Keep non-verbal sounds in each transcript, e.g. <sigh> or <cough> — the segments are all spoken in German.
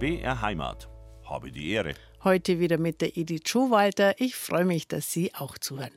BR Heimat. Habe die Ehre. Heute wieder mit der Edith Schowalter. Ich freue mich, dass Sie auch zuhören.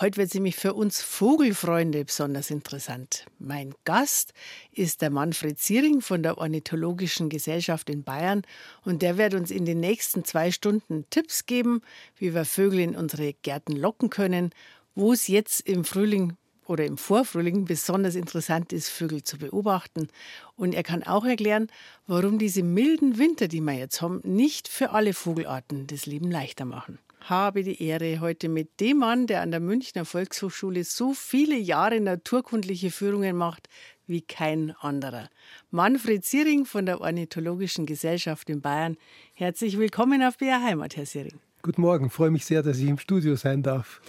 Heute wird sie mich für uns Vogelfreunde besonders interessant. Mein Gast ist der Manfred Ziering von der Ornithologischen Gesellschaft in Bayern und der wird uns in den nächsten zwei Stunden Tipps geben, wie wir Vögel in unsere Gärten locken können, wo es jetzt im Frühling oder im Vorfrühling besonders interessant ist, Vögel zu beobachten. Und er kann auch erklären, warum diese milden Winter, die wir jetzt haben, nicht für alle Vogelarten das Leben leichter machen habe die Ehre, heute mit dem Mann, der an der Münchner Volkshochschule so viele Jahre naturkundliche Führungen macht wie kein anderer. Manfred Siering von der Ornithologischen Gesellschaft in Bayern. Herzlich willkommen auf BR Heimat, Herr Siering. Guten Morgen, freue mich sehr, dass ich im Studio sein darf.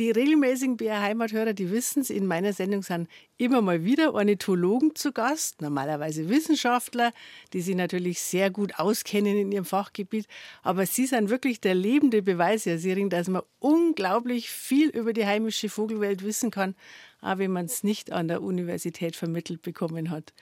Die regelmäßigen BR Heimathörer, die wissen es, in meiner Sendung sind immer mal wieder Ornithologen zu Gast, normalerweise Wissenschaftler, die sich natürlich sehr gut auskennen in ihrem Fachgebiet. Aber sie sind wirklich der lebende Beweis, Herr Siering, dass man unglaublich viel über die heimische Vogelwelt wissen kann, auch wenn man es nicht an der Universität vermittelt bekommen hat.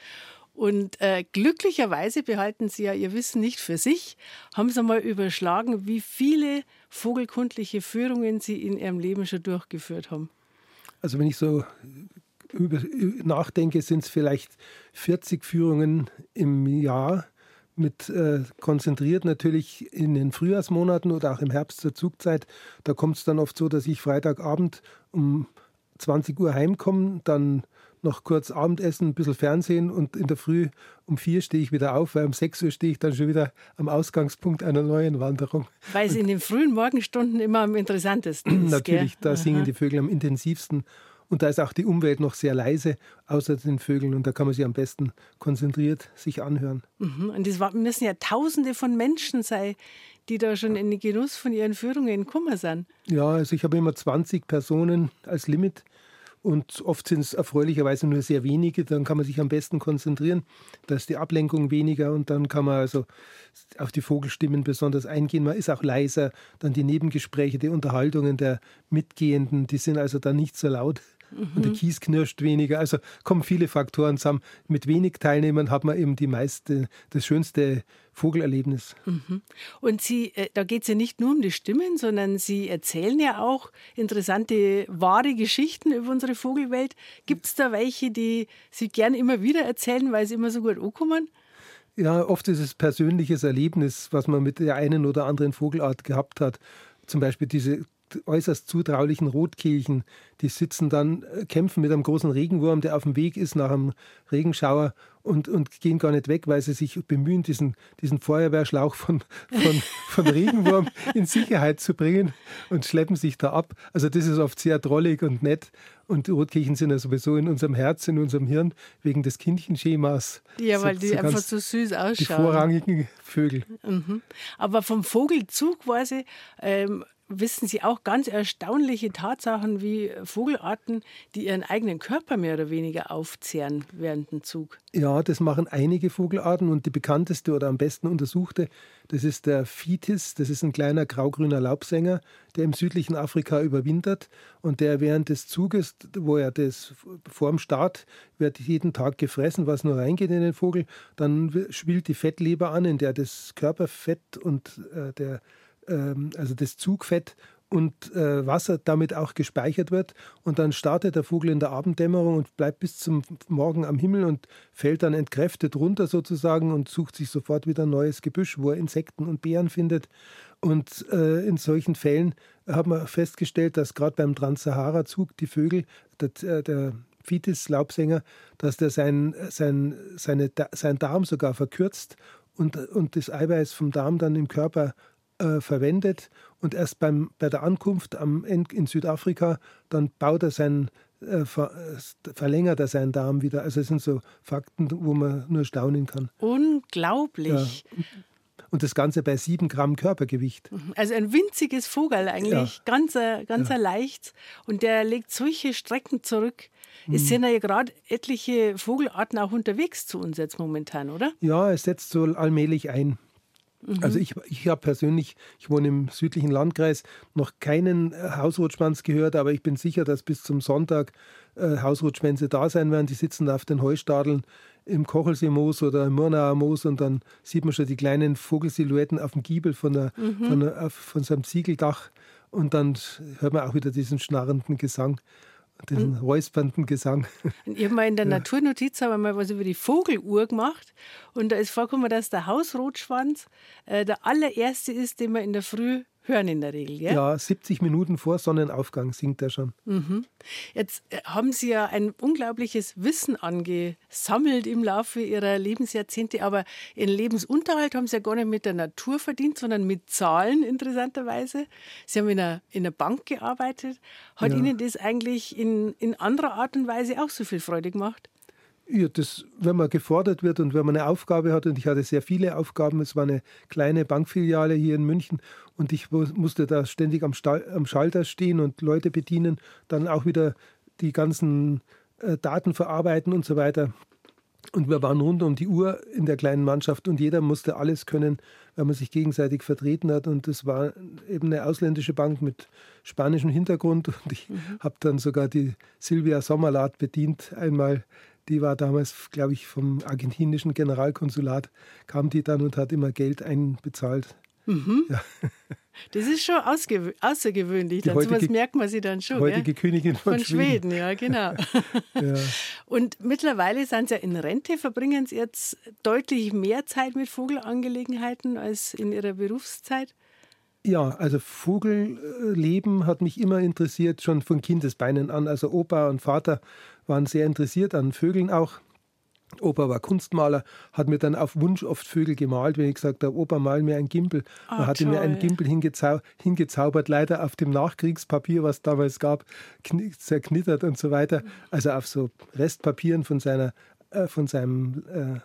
Und äh, glücklicherweise behalten Sie ja Ihr Wissen nicht für sich. Haben Sie mal überschlagen, wie viele vogelkundliche Führungen Sie in Ihrem Leben schon durchgeführt haben? Also wenn ich so über, nachdenke, sind es vielleicht 40 Führungen im Jahr mit äh, konzentriert natürlich in den Frühjahrsmonaten oder auch im Herbst zur Zugzeit. Da kommt es dann oft so, dass ich Freitagabend um 20 Uhr heimkomme, dann noch kurz Abendessen, ein bisschen Fernsehen und in der Früh um vier stehe ich wieder auf, weil um sechs Uhr stehe ich dann schon wieder am Ausgangspunkt einer neuen Wanderung. Weil es in den frühen Morgenstunden immer am interessantesten ist. Natürlich, gell? da Aha. singen die Vögel am intensivsten. Und da ist auch die Umwelt noch sehr leise, außer den Vögeln. Und da kann man sie am besten konzentriert sich anhören. Mhm. Und das müssen ja Tausende von Menschen sein, die da schon in den Genuss von ihren Führungen gekommen sind. Ja, also ich habe immer 20 Personen als Limit und oft sind es erfreulicherweise nur sehr wenige. Dann kann man sich am besten konzentrieren. Da ist die Ablenkung weniger und dann kann man also auf die Vogelstimmen besonders eingehen. Man ist auch leiser. Dann die Nebengespräche, die Unterhaltungen der Mitgehenden, die sind also dann nicht so laut. Mhm. Und der Kies knirscht weniger. Also kommen viele Faktoren zusammen. Mit wenig Teilnehmern hat man eben die meiste, das schönste Vogelerlebnis. Mhm. Und Sie, äh, da geht es ja nicht nur um die Stimmen, sondern Sie erzählen ja auch interessante, wahre Geschichten über unsere Vogelwelt. Gibt es da welche, die Sie gern immer wieder erzählen, weil sie immer so gut ankommen? Ja, oft ist es persönliches Erlebnis, was man mit der einen oder anderen Vogelart gehabt hat. Zum Beispiel diese äußerst zutraulichen Rotkehlchen, die sitzen dann, äh, kämpfen mit einem großen Regenwurm, der auf dem Weg ist nach einem Regenschauer und, und gehen gar nicht weg, weil sie sich bemühen, diesen, diesen Feuerwehrschlauch von, von, <laughs> von Regenwurm in Sicherheit zu bringen und schleppen sich da ab. Also das ist oft sehr drollig und nett. Und Rotkehlchen sind ja sowieso in unserem Herz, in unserem Hirn, wegen des Kindchenschemas. Ja, weil so, die so einfach so süß ausschauen. Die vorrangigen Vögel. Mhm. Aber vom Vogelzug weiß ich, ähm, wissen Sie auch ganz erstaunliche Tatsachen wie Vogelarten, die ihren eigenen Körper mehr oder weniger aufzehren während dem Zug. Ja, das machen einige Vogelarten und die bekannteste oder am besten untersuchte, das ist der Fitis. Das ist ein kleiner graugrüner Laubsänger, der im südlichen Afrika überwintert und der während des Zuges, wo er das vor dem Start wird jeden Tag gefressen, was nur reingeht in den Vogel, dann schwillt die Fettleber an, in der das Körperfett und äh, der ähm, also das Zugfett und äh, Wasser damit auch gespeichert wird. Und dann startet der Vogel in der Abenddämmerung und bleibt bis zum Morgen am Himmel und fällt dann entkräftet runter sozusagen und sucht sich sofort wieder ein neues Gebüsch, wo er Insekten und Beeren findet. Und äh, in solchen Fällen hat man festgestellt, dass gerade beim Transsahara-Zug die Vögel, der, äh, der Fitis, Laubsänger, dass der sein, sein, seine, sein Darm sogar verkürzt und, und das Eiweiß vom Darm dann im Körper äh, verwendet und erst beim, bei der Ankunft am, in, in Südafrika, dann baut er seinen, äh, ver, äh, verlängert er seinen Darm wieder. Also es sind so Fakten, wo man nur staunen kann. Unglaublich. Ja. Und das Ganze bei sieben Gramm Körpergewicht. Mhm. Also ein winziges Vogel eigentlich, ja. ganz, ganz ja. leicht. Und der legt solche Strecken zurück. Es mhm. sind ja gerade etliche Vogelarten auch unterwegs zu uns jetzt momentan, oder? Ja, es setzt so allmählich ein. Mhm. Also ich, ich habe persönlich, ich wohne im südlichen Landkreis, noch keinen äh, Hausrotschwanz gehört, aber ich bin sicher, dass bis zum Sonntag äh, Hausrotschwänze da sein werden. Die sitzen auf den Heustadeln im Kochelseemoos oder im Murnauer Moos und dann sieht man schon die kleinen Vogelsilhouetten auf dem Giebel von, der, mhm. von, der, von so einem Ziegeldach und dann hört man auch wieder diesen schnarrenden Gesang diesen und, räuspernden Gesang. <laughs> ich habe mal in der ja. Naturnotiz haben mal was über die Vogeluhr gemacht und da ist vorgekommen, dass der Hausrotschwanz äh, der allererste ist, den man in der Früh hören in der Regel. Gell? Ja, 70 Minuten vor Sonnenaufgang singt er schon. Mhm. Jetzt äh, haben Sie ja ein unglaubliches Wissen angesammelt im Laufe Ihrer Lebensjahrzehnte, aber Ihren Lebensunterhalt haben Sie ja gar nicht mit der Natur verdient, sondern mit Zahlen interessanterweise. Sie haben in einer, in einer Bank gearbeitet. Hat ja. Ihnen das eigentlich in, in anderer Art und Weise auch so viel Freude gemacht? Ja, das, wenn man gefordert wird und wenn man eine Aufgabe hat, und ich hatte sehr viele Aufgaben, es war eine kleine Bankfiliale hier in München und ich musste da ständig am, Stall, am Schalter stehen und Leute bedienen, dann auch wieder die ganzen äh, Daten verarbeiten und so weiter. Und wir waren rund um die Uhr in der kleinen Mannschaft und jeder musste alles können, weil man sich gegenseitig vertreten hat. Und es war eben eine ausländische Bank mit spanischem Hintergrund. Und ich mhm. habe dann sogar die Silvia Sommerlath bedient, einmal die war damals, glaube ich, vom argentinischen Generalkonsulat, kam die dann und hat immer Geld einbezahlt. Mhm. Ja. <laughs> Das ist schon außergewöhnlich. Heutige, sowas merkt man sie dann schon. Heutige ja? Königin von, von Schweden. Schweden. ja, genau. <laughs> ja. <laughs> Und mittlerweile sind sie ja in Rente, verbringen sie jetzt deutlich mehr Zeit mit Vogelangelegenheiten als in ihrer Berufszeit. Ja, also Vogelleben hat mich immer interessiert, schon von Kindesbeinen an. Also Opa und Vater waren sehr interessiert an Vögeln auch. Opa war Kunstmaler, hat mir dann auf Wunsch oft Vögel gemalt, wenn ich gesagt habe, Opa, mal mir ein Gimpel. Oh, er hatte toll. mir einen Gimpel hingezau hingezaubert, leider auf dem Nachkriegspapier, was damals gab, zerknittert und so weiter. Also auf so Restpapieren von, seiner, äh, von seinem äh,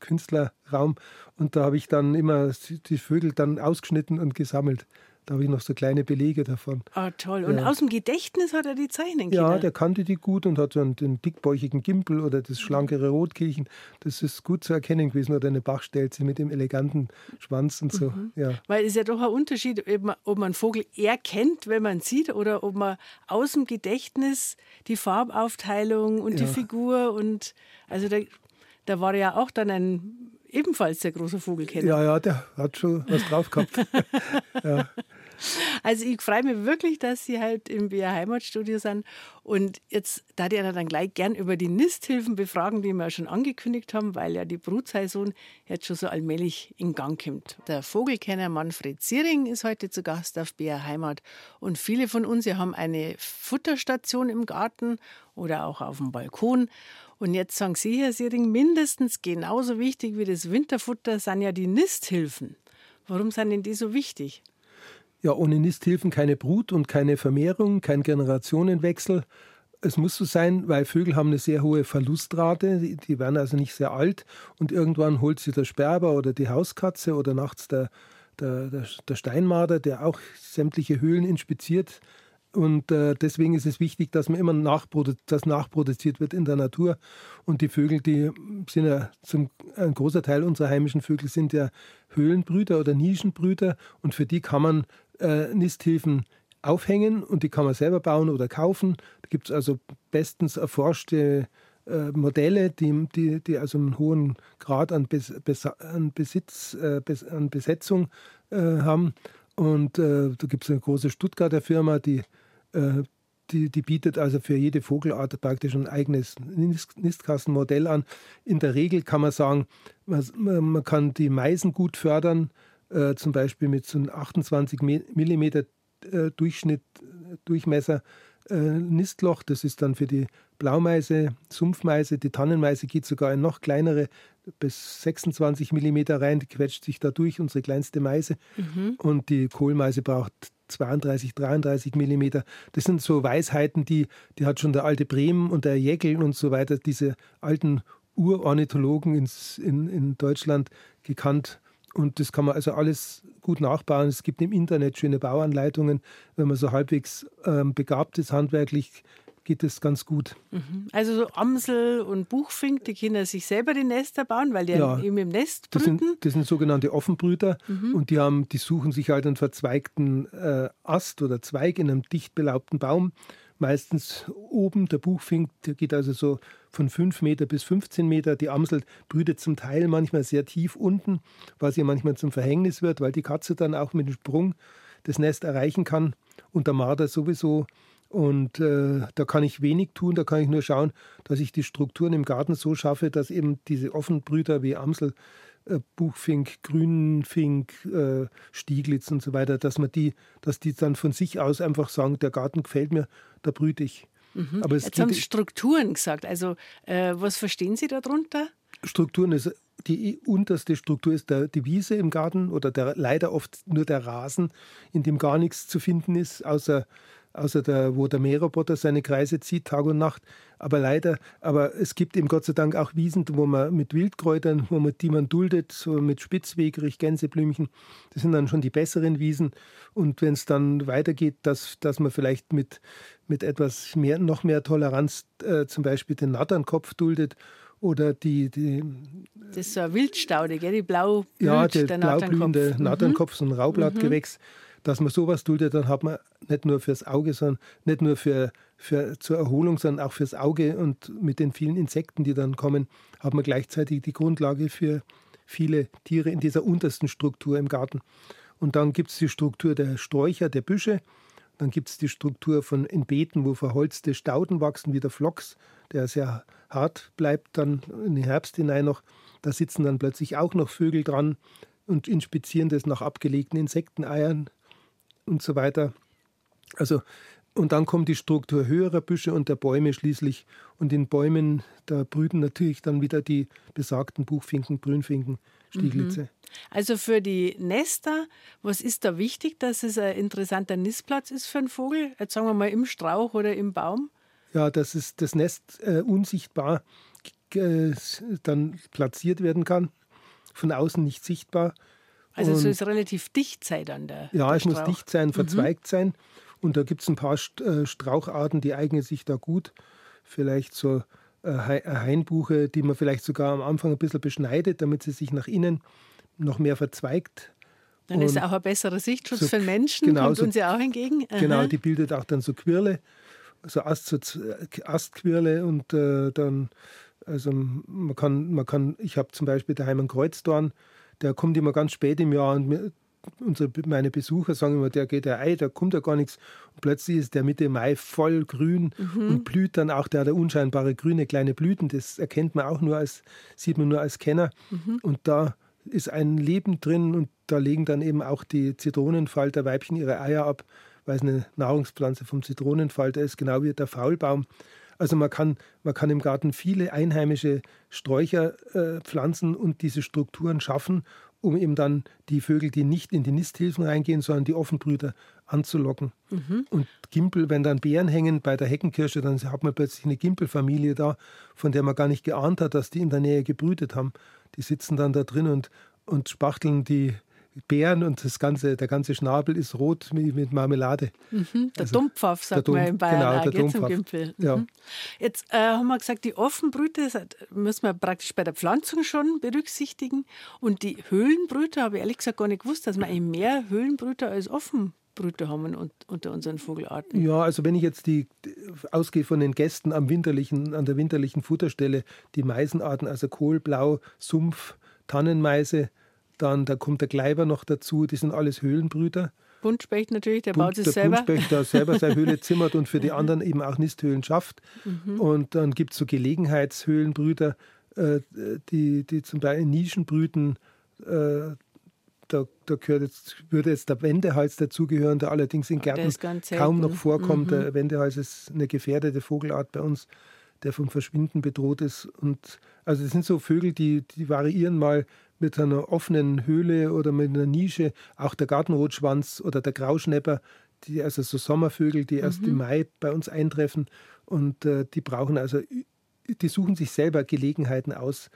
Künstlerraum. Und da habe ich dann immer die Vögel dann ausgeschnitten und gesammelt. Da habe ich noch so kleine Belege davon. Ah, toll. Und ja. aus dem Gedächtnis hat er die Zeichen Ja, der kannte die gut und hat dann den dickbäuchigen Gimpel oder das schlankere Rotkehlchen. Das ist gut zu erkennen gewesen. Oder eine Bachstelze mit dem eleganten Schwanz und so. Mhm. Ja. Weil es ist ja doch ein Unterschied, ob man, ob man einen Vogel erkennt, wenn man sieht, oder ob man aus dem Gedächtnis die Farbaufteilung und ja. die Figur und also da, da war ja auch dann ein ebenfalls sehr großer Vogelkenner. Ja, ja, der hat schon was drauf gehabt. <laughs> ja. Also ich freue mich wirklich, dass Sie halt im BR Heimatstudio sind. Und jetzt da die dann gleich gern über die Nisthilfen befragen, die wir ja schon angekündigt haben, weil ja die Brutsaison jetzt schon so allmählich in Gang kommt. Der Vogelkenner Manfred Ziering ist heute zu Gast auf BR Heimat. Und viele von uns ja haben eine Futterstation im Garten oder auch auf dem Balkon. Und jetzt sagen Sie, Herr Siering, mindestens genauso wichtig wie das Winterfutter sind ja die Nisthilfen. Warum sind denn die so wichtig? Ja, ohne Nisthilfen keine Brut und keine Vermehrung, kein Generationenwechsel. Es muss so sein, weil Vögel haben eine sehr hohe Verlustrate, die, die werden also nicht sehr alt und irgendwann holt sie der Sperber oder die Hauskatze oder nachts der, der, der, der Steinmarder, der auch sämtliche Höhlen inspiziert und äh, deswegen ist es wichtig, dass man immer nachprodu dass nachproduziert wird in der Natur. Und die Vögel, die sind ja zum, ein großer Teil unserer heimischen Vögel sind ja Höhlenbrüter oder Nischenbrüter. Und für die kann man äh, Nisthilfen aufhängen und die kann man selber bauen oder kaufen. Da gibt es also bestens erforschte äh, Modelle, die, die, die, also einen hohen Grad an, Bes an Besitz, äh, Bes an Besetzung äh, haben. Und äh, da gibt es eine große Stuttgarter Firma, die die, die, bietet also für jede Vogelart praktisch ein eigenes Nistkassenmodell an. In der Regel kann man sagen, man, kann die Meisen gut fördern, äh, zum Beispiel mit so einem 28 mm äh, Durchschnitt, Durchmesser äh, Nistloch. Das ist dann für die Blaumeise, Sumpfmeise, die Tannenmeise geht sogar in noch kleinere, bis 26 mm rein, die quetscht sich da durch, unsere kleinste Meise. Mhm. Und die Kohlmeise braucht 32, 33 Millimeter. Das sind so Weisheiten, die, die hat schon der alte Bremen und der Jäckel und so weiter, diese alten Urornithologen ins, in, in Deutschland gekannt. Und das kann man also alles gut nachbauen. Es gibt im Internet schöne Bauanleitungen. Wenn man so halbwegs ähm, begabt ist handwerklich, geht es ganz gut. Mhm. Also so Amsel und Buchfink, die Kinder sich selber die Nester bauen, weil die ja, eben im Nest brüten? Das sind, das sind sogenannte Offenbrüter mhm. und die, haben, die suchen sich halt einen verzweigten äh, Ast oder Zweig in einem dicht belaubten Baum, meistens oben. Der Buchfink, der geht also so von 5 Meter bis 15 Meter. Die Amsel brütet zum Teil manchmal sehr tief unten, was ihr manchmal zum Verhängnis wird, weil die Katze dann auch mit dem Sprung das Nest erreichen kann und der Marder sowieso. Und äh, da kann ich wenig tun, da kann ich nur schauen, dass ich die Strukturen im Garten so schaffe, dass eben diese Offenbrüter wie Amsel, äh, Buchfink, Grünfink, äh, Stieglitz und so weiter, dass man die, dass die dann von sich aus einfach sagen, der Garten gefällt mir, da brüte ich. Mhm. Aber Jetzt haben Sie Strukturen gesagt. Also äh, was verstehen Sie darunter? Strukturen ist die unterste Struktur ist der, die Wiese im Garten oder der, leider oft nur der Rasen, in dem gar nichts zu finden ist, außer, außer der, wo der Mähroboter seine Kreise zieht, Tag und Nacht. Aber leider, aber es gibt eben Gott sei Dank auch Wiesen, wo man mit Wildkräutern, wo man, die man duldet, so mit Spitzwegerich, Gänseblümchen, das sind dann schon die besseren Wiesen. Und wenn es dann weitergeht, dass, dass man vielleicht mit, mit etwas mehr, noch mehr Toleranz äh, zum Beispiel den Natternkopf duldet oder die, die das ist so eine Wildstaude, gell? die blau Ja, der, der blau blühende Natternkopf, so ein Raublattgewächs. Mhm. Dass man sowas duldet, dann hat man nicht nur fürs Auge, sondern nicht nur für, für zur Erholung, sondern auch fürs Auge und mit den vielen Insekten, die dann kommen, hat man gleichzeitig die Grundlage für viele Tiere in dieser untersten Struktur im Garten. Und dann gibt es die Struktur der Sträucher, der Büsche. Dann gibt es die Struktur von in Beeten, wo verholzte Stauden wachsen, wie der Flocks, der sehr hart bleibt, dann in den Herbst hinein noch. Da sitzen dann plötzlich auch noch Vögel dran und inspizieren das nach abgelegten Insekteneiern und so weiter. Also, und dann kommt die Struktur höherer Büsche und der Bäume schließlich. Und in Bäumen, da brüten natürlich dann wieder die besagten Buchfinken, Brünfinken, Stieglitze. Mhm. Also für die Nester, was ist da wichtig, dass es ein interessanter Nistplatz ist für einen Vogel? Jetzt sagen wir mal im Strauch oder im Baum? Ja, dass es das Nest äh, unsichtbar äh, dann platziert werden kann, von außen nicht sichtbar. Also es soll relativ dicht sein an der Ja, der es muss dicht sein, mhm. verzweigt mhm. sein. Und da gibt es ein paar äh, Straucharten, die eignen sich da gut. Vielleicht so äh, eine Hainbuche, die man vielleicht sogar am Anfang ein bisschen beschneidet, damit sie sich nach innen noch mehr verzweigt. Dann und ist auch ein besserer Sichtschutz so, für Menschen, genau, kommt so, uns ja auch entgegen. Aha. Genau, die bildet auch dann so Quirle, so Ast, Astquirle und äh, dann also man kann, man kann ich habe zum Beispiel daheim einen Kreuzdorn, der kommt immer ganz spät im Jahr und mir, unsere, meine Besucher sagen immer, der geht ja Ei, da kommt ja gar nichts. Und plötzlich ist der Mitte Mai voll grün mhm. und blüht dann auch, der hat unscheinbare grüne kleine Blüten. Das erkennt man auch nur als, sieht man nur als Kenner. Mhm. Und da ist ein Leben drin und da legen dann eben auch die Zitronenfalter Weibchen ihre Eier ab, weil es eine Nahrungspflanze vom Zitronenfalter ist, genau wie der Faulbaum. Also man kann, man kann im Garten viele einheimische Sträucher äh, pflanzen und diese Strukturen schaffen, um eben dann die Vögel, die nicht in die Nisthilfen reingehen, sondern die Offenbrüter anzulocken. Mhm. Und Gimpel, wenn dann Beeren hängen bei der Heckenkirsche, dann hat man plötzlich eine Gimpelfamilie da, von der man gar nicht geahnt hat, dass die in der Nähe gebrütet haben. Die sitzen dann da drin und, und spachteln die Beeren und das ganze, der ganze Schnabel ist rot mit, mit Marmelade. Mhm, der also, Dumpfaff, sagt Dumpf, man in Bayern, genau, der zum Gimpel. Ja. Mhm. Jetzt äh, haben wir gesagt, die Offenbrüte müssen wir praktisch bei der Pflanzung schon berücksichtigen. Und die Höhlenbrüter, habe ich ehrlich gesagt gar nicht gewusst, dass wir eigentlich mehr Höhlenbrüter als Offenbrüter haben unter unseren Vogelarten. Ja, also wenn ich jetzt die ausgehe von den Gästen am winterlichen, an der winterlichen Futterstelle, die Meisenarten, also Kohlblau, Sumpf, Tannenmeise, dann da kommt der Kleiber noch dazu, die sind alles Höhlenbrüter. Buntspecht natürlich, der baut sich der selber. Buntspecht, der selber seine Höhle <laughs> zimmert und für die anderen eben auch Nisthöhlen schafft. Mhm. Und dann gibt es so Gelegenheitshöhlenbrüter, äh, die, die zum Beispiel Nischen brüten. Äh, da, da jetzt, würde jetzt der Wendehals dazugehören, der allerdings in Gärten kaum noch vorkommt. Mhm. Der Wendehals ist eine gefährdete Vogelart bei uns, der vom Verschwinden bedroht ist. Und also das sind so Vögel, die, die variieren mal mit einer offenen Höhle oder mit einer Nische, auch der Gartenrotschwanz oder der Grauschnepper, die, also so Sommervögel, die erst mhm. im Mai bei uns eintreffen und äh, die brauchen also, die suchen sich selber Gelegenheiten aus.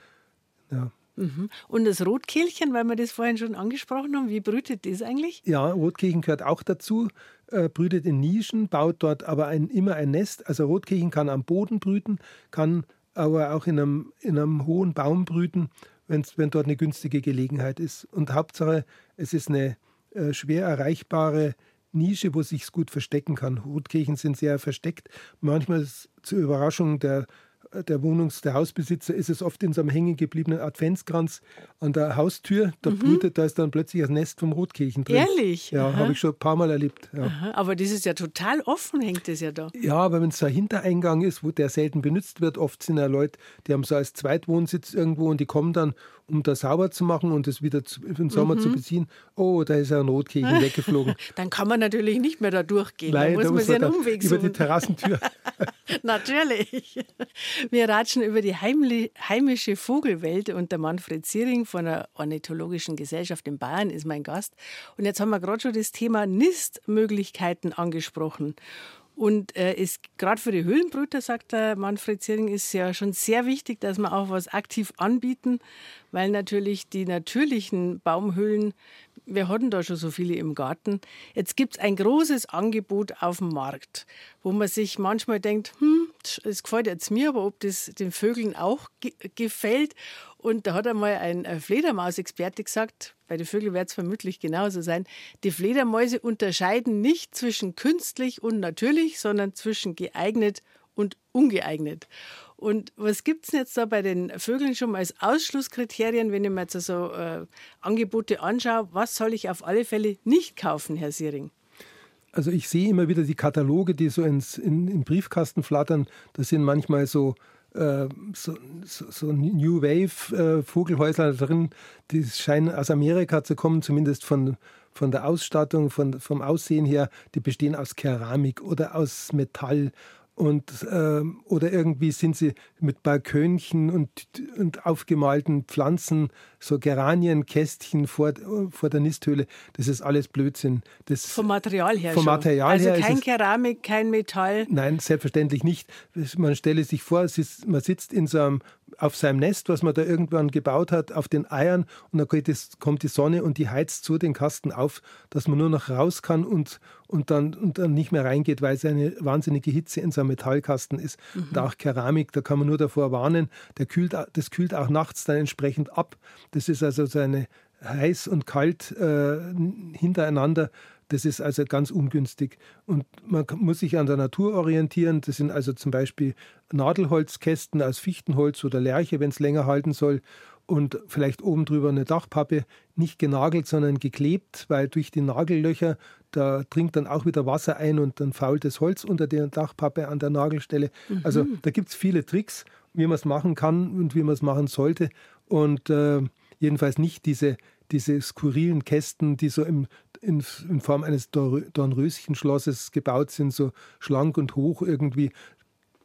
Ja. Mhm. Und das Rotkehlchen, weil wir das vorhin schon angesprochen haben, wie brütet das eigentlich? Ja, Rotkehlchen gehört auch dazu, äh, brütet in Nischen, baut dort aber ein, immer ein Nest. Also Rotkehlchen kann am Boden brüten, kann aber auch in einem, in einem hohen Baum brüten wenn dort eine günstige Gelegenheit ist. Und Hauptsache, es ist eine äh, schwer erreichbare Nische, wo sich gut verstecken kann. Rotkehlchen sind sehr versteckt. Manchmal zur Überraschung der der Wohnungs-, der Hausbesitzer ist es oft in so einem hängen gebliebenen Adventskranz an der Haustür. Da mhm. brütet, da ist dann plötzlich das Nest vom Rotkehlchen drin. Ehrlich? Ja, habe ich schon ein paar Mal erlebt. Ja. Aber das ist ja total offen, hängt das ja da. Ja, aber wenn es so ein Hintereingang ist, wo der selten benutzt wird, oft sind ja Leute, die haben so als Zweitwohnsitz irgendwo und die kommen dann um das sauber zu machen und es wieder zu, im Sommer mhm. zu beziehen. Oh, da ist ein Rotkehlchen <laughs> weggeflogen. Dann kann man natürlich nicht mehr da durchgehen. Nein, da muss man sich einen Umweg suchen. Über die Terrassentür. <laughs> natürlich. Wir ratschen über die heimische Vogelwelt und der Manfred Ziering von der Ornithologischen Gesellschaft in Bayern ist mein Gast. Und jetzt haben wir gerade schon das Thema Nistmöglichkeiten angesprochen. Und äh, ist gerade für die Höhlenbrüter, sagt der Manfred Ziering, ist ja schon sehr wichtig, dass wir auch was aktiv anbieten, weil natürlich die natürlichen Baumhöhlen, wir hatten da schon so viele im Garten, jetzt gibt es ein großes Angebot auf dem Markt, wo man sich manchmal denkt, hm, es gefällt jetzt mir, aber ob das den Vögeln auch ge gefällt. Und da hat einmal ein Fledermausexperte gesagt, bei den Vögeln wird es vermutlich genauso sein, die Fledermäuse unterscheiden nicht zwischen künstlich und natürlich, sondern zwischen geeignet und ungeeignet. Und was gibt es jetzt da bei den Vögeln schon mal als Ausschlusskriterien, wenn ich mir jetzt so äh, Angebote anschaue? Was soll ich auf alle Fälle nicht kaufen, Herr Siering? Also ich sehe immer wieder die Kataloge, die so ins, in, in Briefkasten flattern. Das sind manchmal so äh, so, so, so, New Wave äh, Vogelhäuser drin, die scheinen aus Amerika zu kommen, zumindest von, von der Ausstattung, von, vom Aussehen her. Die bestehen aus Keramik oder aus Metall und äh, oder irgendwie sind sie mit Balkönchen und, und aufgemalten Pflanzen, so Geranienkästchen vor, vor der Nisthöhle. Das ist alles Blödsinn. Das, vom Material her. Vom Material also her. kein Keramik, kein Metall. Nein, selbstverständlich nicht. Man stelle sich vor, ist, man sitzt in so einem auf seinem Nest, was man da irgendwann gebaut hat, auf den Eiern und dann kommt die Sonne und die heizt so den Kasten auf, dass man nur noch raus kann und, und, dann, und dann nicht mehr reingeht, weil es eine wahnsinnige Hitze in so einem Metallkasten ist. Mhm. Und auch Keramik, da kann man nur davor warnen, der kühlt, das kühlt auch nachts dann entsprechend ab. Das ist also so eine heiß und kalt äh, hintereinander. Das ist also ganz ungünstig. Und man muss sich an der Natur orientieren. Das sind also zum Beispiel Nadelholzkästen aus Fichtenholz oder Lärche, wenn es länger halten soll. Und vielleicht oben drüber eine Dachpappe, nicht genagelt, sondern geklebt, weil durch die Nagellöcher, da dringt dann auch wieder Wasser ein und dann fault das Holz unter der Dachpappe an der Nagelstelle. Mhm. Also da gibt es viele Tricks, wie man es machen kann und wie man es machen sollte. Und äh, jedenfalls nicht diese, diese skurrilen Kästen, die so im in, in Form eines Dornröschenschlosses gebaut sind, so schlank und hoch irgendwie.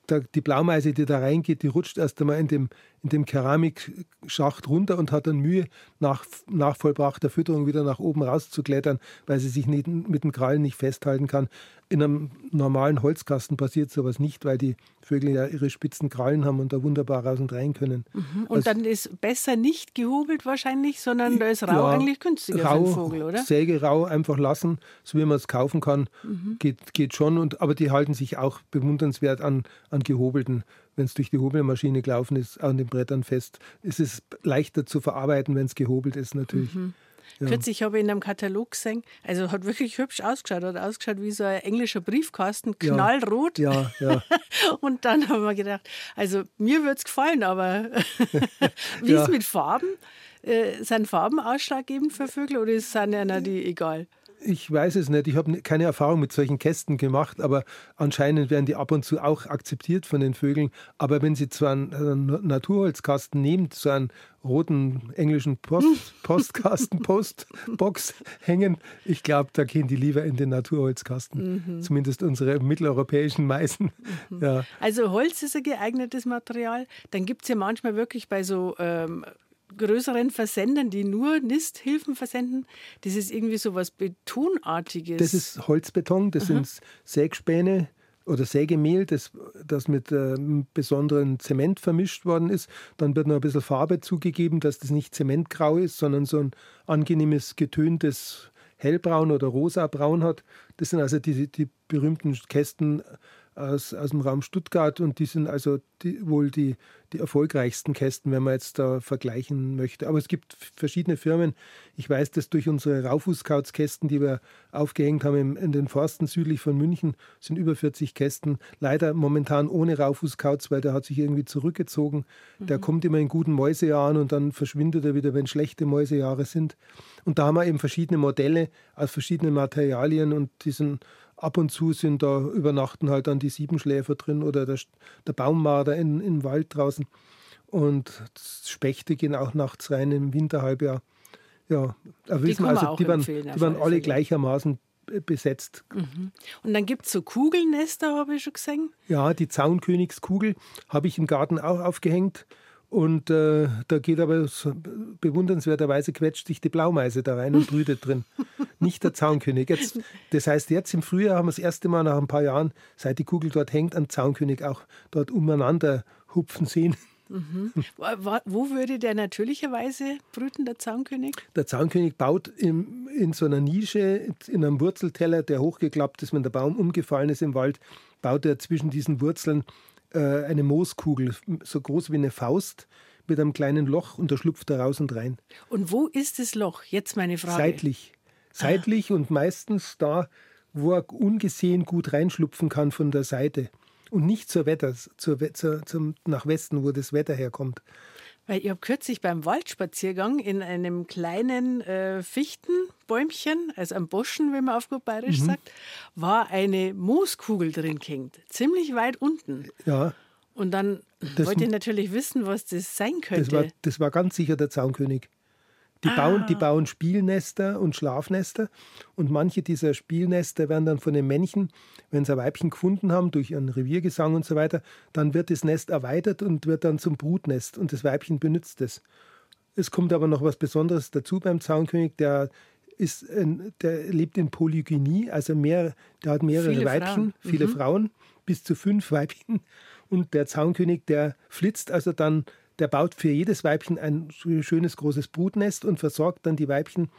Da, die Blaumeise, die da reingeht, die rutscht erst einmal in dem, in dem Keramikschacht runter und hat dann Mühe, nach, nach vollbrachter Fütterung wieder nach oben rauszuklettern, weil sie sich nicht, mit dem Krallen nicht festhalten kann. In einem normalen Holzkasten passiert sowas nicht, weil die Vögel ja ihre spitzen Krallen haben und da wunderbar raus und rein können. Mhm. Und also, dann ist besser nicht gehobelt wahrscheinlich, sondern da ist rau ja, eigentlich günstiger rau, für den Vogel, oder? Säge rau einfach lassen, so wie man es kaufen kann, mhm. geht, geht schon. Und, aber die halten sich auch bewundernswert an, an gehobelten wenn es durch die Hobelmaschine gelaufen ist, an den Brettern fest. Es ist leichter zu verarbeiten, wenn es gehobelt ist, natürlich. Mhm. Ja. Kürzlich habe ich in einem Katalog gesehen, also hat wirklich hübsch ausgeschaut, hat ausgeschaut wie so ein englischer Briefkasten, knallrot. Ja, ja. ja. <laughs> und dann haben wir gedacht, also mir würde es gefallen, aber <laughs> wie ist es mit Farben? Äh, sind Farben ausschlaggebend für Vögel oder sind einer die egal? Ich weiß es nicht. Ich habe keine Erfahrung mit solchen Kästen gemacht, aber anscheinend werden die ab und zu auch akzeptiert von den Vögeln. Aber wenn Sie zwar einen Naturholzkasten nehmen, so einen roten englischen Post, <laughs> Postkasten, Postbox hängen, ich glaube, da gehen die lieber in den Naturholzkasten. Mhm. Zumindest unsere mitteleuropäischen Meisen. Mhm. Ja. Also Holz ist ein geeignetes Material. Dann gibt es ja manchmal wirklich bei so ähm, größeren Versendern, die nur Nisthilfen versenden, das ist irgendwie so was Betonartiges. Das ist Holzbeton, das Aha. sind Sägspäne oder Sägemehl, das, das mit äh, besonderen Zement vermischt worden ist. Dann wird noch ein bisschen Farbe zugegeben, dass das nicht zementgrau ist, sondern so ein angenehmes, getöntes Hellbraun oder rosabraun hat. Das sind also die, die berühmten Kästen aus, aus dem Raum Stuttgart und die sind also die, wohl die, die erfolgreichsten Kästen, wenn man jetzt da vergleichen möchte. Aber es gibt verschiedene Firmen. Ich weiß das durch unsere Raufußkautskästen, die wir aufgehängt haben in, den Forsten südlich von München, sind über 40 Kästen. Leider momentan ohne Raufußkauts, weil der hat sich irgendwie zurückgezogen. Mhm. Der kommt immer in guten Mäusejahren und dann verschwindet er wieder, wenn schlechte Mäusejahre sind. Und da haben wir eben verschiedene Modelle aus verschiedenen Materialien und die sind ab und zu sind da übernachten halt dann die Siebenschläfer drin oder der, der Baummarder in, im Wald draußen. Und Spechte gehen auch nachts rein im Winterhalbjahr. Ja, aber wissen also, die waren, die waren alle gleichermaßen besetzt. Mhm. Und dann gibt es so Kugelnester, habe ich schon gesehen. Ja, die Zaunkönigskugel habe ich im Garten auch aufgehängt. Und äh, da geht aber so bewundernswerterweise quetscht sich die Blaumeise da rein und brütet drin. <laughs> Nicht der Zaunkönig. Jetzt, das heißt, jetzt im Frühjahr haben wir das erste Mal nach ein paar Jahren, seit die Kugel dort hängt, einen Zaunkönig auch dort umeinander hupfen sehen. Mhm. <laughs> Wo würde der natürlicherweise brüten, der Zaunkönig? Der Zaunkönig baut im, in so einer Nische, in einem Wurzelteller, der hochgeklappt ist, wenn der Baum umgefallen ist im Wald, baut er zwischen diesen Wurzeln äh, eine Mooskugel, so groß wie eine Faust, mit einem kleinen Loch und da schlupft er raus und rein. Und wo ist das Loch? Jetzt meine Frage. Seitlich. Seitlich ah. und meistens da, wo er ungesehen gut reinschlupfen kann von der Seite. Und nicht zur Wetter, zur, zur, zum, nach Westen, wo das Wetter herkommt. Weil ich habe kürzlich beim Waldspaziergang in einem kleinen äh, Fichtenbäumchen, also am Boschen, wie man auf gut bayerisch mhm. sagt, war eine Mooskugel drin gehängt. Ziemlich weit unten. Ja. Und dann das, wollte ich natürlich wissen, was das sein könnte. Das war, das war ganz sicher der Zaunkönig. Die, ah. bauen, die bauen Spielnester und Schlafnester und manche dieser Spielnester werden dann von den Männchen, wenn sie ein Weibchen gefunden haben, durch ihren Reviergesang und so weiter, dann wird das Nest erweitert und wird dann zum Brutnest und das Weibchen benutzt es. Es kommt aber noch was Besonderes dazu beim Zaunkönig, der ist, der lebt in Polygynie, also mehr, der hat mehrere viele Weibchen, Frauen. viele mhm. Frauen, bis zu fünf Weibchen. Und der Zaunkönig, der flitzt also dann der baut für jedes Weibchen ein schönes großes Brutnest und versorgt dann die Weibchen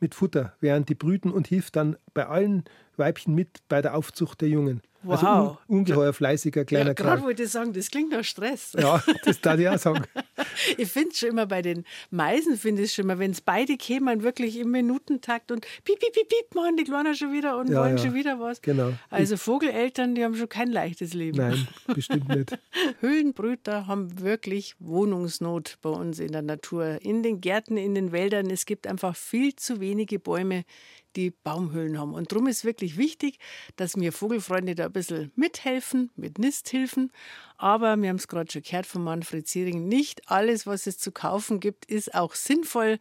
mit Futter, während die brüten und hilft dann bei allen Weibchen mit bei der Aufzucht der Jungen. Wow. Also un ungeheuer fleißiger kleiner ja, Gerade wollte ich sagen, das klingt nach Stress. Ja, das darf ich auch sagen. <laughs> ich finde es schon immer bei den Meisen, finde ich schon immer, wenn es beide kämen, wirklich im Minutentakt und piep, piep, piep, piep, machen die Kleinen schon wieder und ja, wollen ja. schon wieder was. Genau. Also Vogeleltern, die haben schon kein leichtes Leben. Nein, bestimmt nicht. <laughs> Höhlenbrüter haben wirklich Wohnungsnot bei uns in der Natur. In den Gärten, in den Wäldern. Es gibt einfach viel zu wenige Bäume, die Baumhöhlen haben. Und darum ist wirklich wichtig, dass wir Vogelfreunde da ein bisschen mithelfen, mit Nisthilfen. Aber wir haben es gerade schon gehört von Manfred Ziering, nicht alles, was es zu kaufen gibt, ist auch sinnvoll.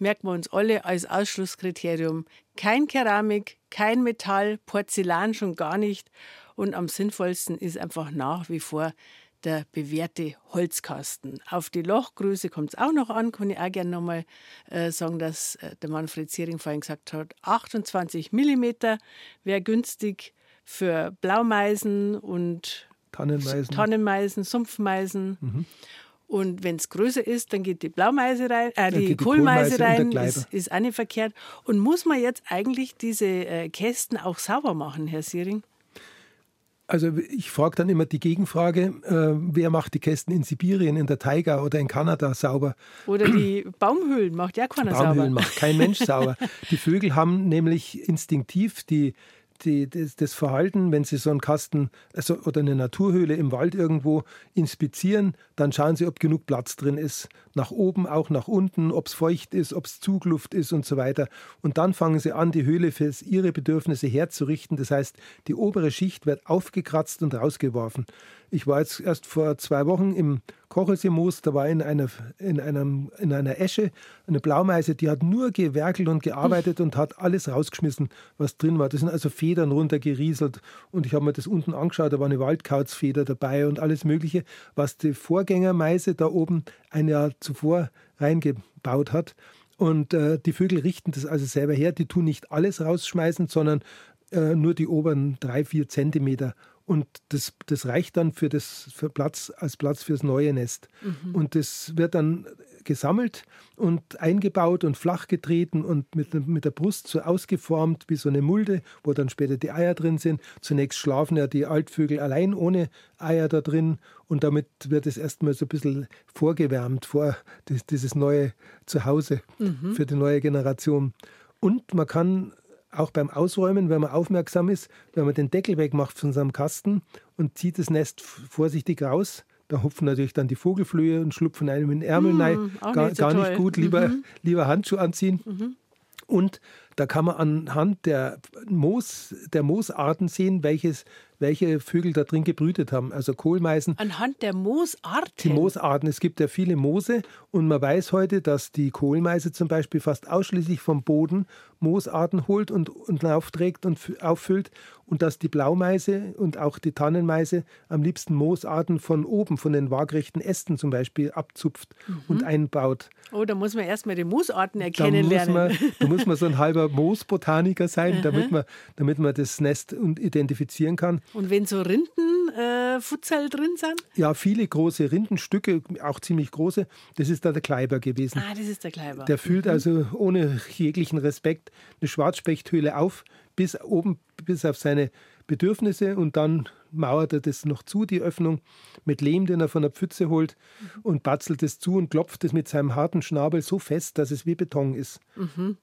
Merken wir uns alle als Ausschlusskriterium. Kein Keramik, kein Metall, Porzellan schon gar nicht. Und am sinnvollsten ist einfach nach wie vor der bewährte Holzkasten. Auf die Lochgröße kommt es auch noch an, kann ich auch gerne nochmal äh, sagen, dass äh, der Manfred Ziering vorhin gesagt hat, 28 mm wäre günstig für Blaumeisen und Tannenmeisen, Tannenmeisen Sumpfmeisen. Mhm. Und wenn es größer ist, dann geht die Blaumeise rein, äh, die, die Kohlmeise, rein, ist, ist auch nicht verkehrt. Und muss man jetzt eigentlich diese äh, Kästen auch sauber machen, Herr Siering? Also ich frage dann immer die Gegenfrage, äh, wer macht die Kästen in Sibirien, in der Taiga oder in Kanada sauber? Oder die <clears throat> Baumhöhlen macht ja keiner Baumhöhlen sauber. Baumhöhlen macht kein Mensch sauber. Die Vögel haben nämlich instinktiv die die, das, das, Verhalten, wenn Sie so einen Kasten also, oder eine Naturhöhle im Wald irgendwo inspizieren, dann schauen Sie, ob genug Platz drin ist. Nach oben, auch nach unten, ob es feucht ist, ob es Zugluft ist und so weiter. Und dann fangen Sie an, die Höhle für Ihre Bedürfnisse herzurichten. Das heißt, die obere Schicht wird aufgekratzt und rausgeworfen. Ich war jetzt erst vor zwei Wochen im Kochelseemoos, da war in einer, in, einem, in einer Esche eine Blaumeise, die hat nur gewerkelt und gearbeitet und hat alles rausgeschmissen, was drin war. Das sind also Federn runtergerieselt und ich habe mir das unten angeschaut, da war eine Waldkauzfeder dabei und alles Mögliche, was die Vorgängermeise da oben ein Jahr zuvor reingebaut hat. Und äh, die Vögel richten das also selber her. Die tun nicht alles rausschmeißen, sondern äh, nur die oberen drei, vier Zentimeter Und das, das reicht dann für das für Platz, als Platz fürs neue Nest. Mhm. Und das wird dann gesammelt und eingebaut und flach getreten und mit, mit der Brust so ausgeformt wie so eine Mulde, wo dann später die Eier drin sind. Zunächst schlafen ja die Altvögel allein ohne Eier da drin und damit wird es erstmal so ein bisschen vorgewärmt vor dieses neue Zuhause mhm. für die neue Generation. Und man kann auch beim Ausräumen, wenn man aufmerksam ist, wenn man den Deckel wegmacht von seinem Kasten und zieht das Nest vorsichtig raus, da hupfen natürlich dann die Vogelflöhe und schlupfen einem in den Ärmel mm, rein. Gar, nicht, so gar nicht gut, lieber, mhm. lieber Handschuhe anziehen. Mhm. Und da kann man anhand der, Moos, der Moosarten sehen, welches, welche Vögel da drin gebrütet haben. Also Kohlmeisen. Anhand der Moosarten? Die Moosarten. Es gibt ja viele Moose und man weiß heute, dass die Kohlmeise zum Beispiel fast ausschließlich vom Boden Moosarten holt und, und aufträgt und auffüllt und dass die Blaumeise und auch die Tannenmeise am liebsten Moosarten von oben, von den waagrechten Ästen zum Beispiel, abzupft mhm. und einbaut. Oh, da muss man erstmal die Moosarten erkennen da lernen. Man, da muss man so ein halber Moosbotaniker sein, damit man, damit man das Nest identifizieren kann. Und wenn so Rindenfutsal äh, drin sind? Ja, viele große Rindenstücke, auch ziemlich große. Das ist da der Kleiber gewesen. Ah, das ist der Kleiber. Der füllt mhm. also ohne jeglichen Respekt eine Schwarzspechthöhle auf, bis oben, bis auf seine Bedürfnisse und dann mauert er das noch zu, die Öffnung, mit Lehm, den er von der Pfütze holt mhm. und batzelt es zu und klopft es mit seinem harten Schnabel so fest, dass es wie Beton ist. Mhm.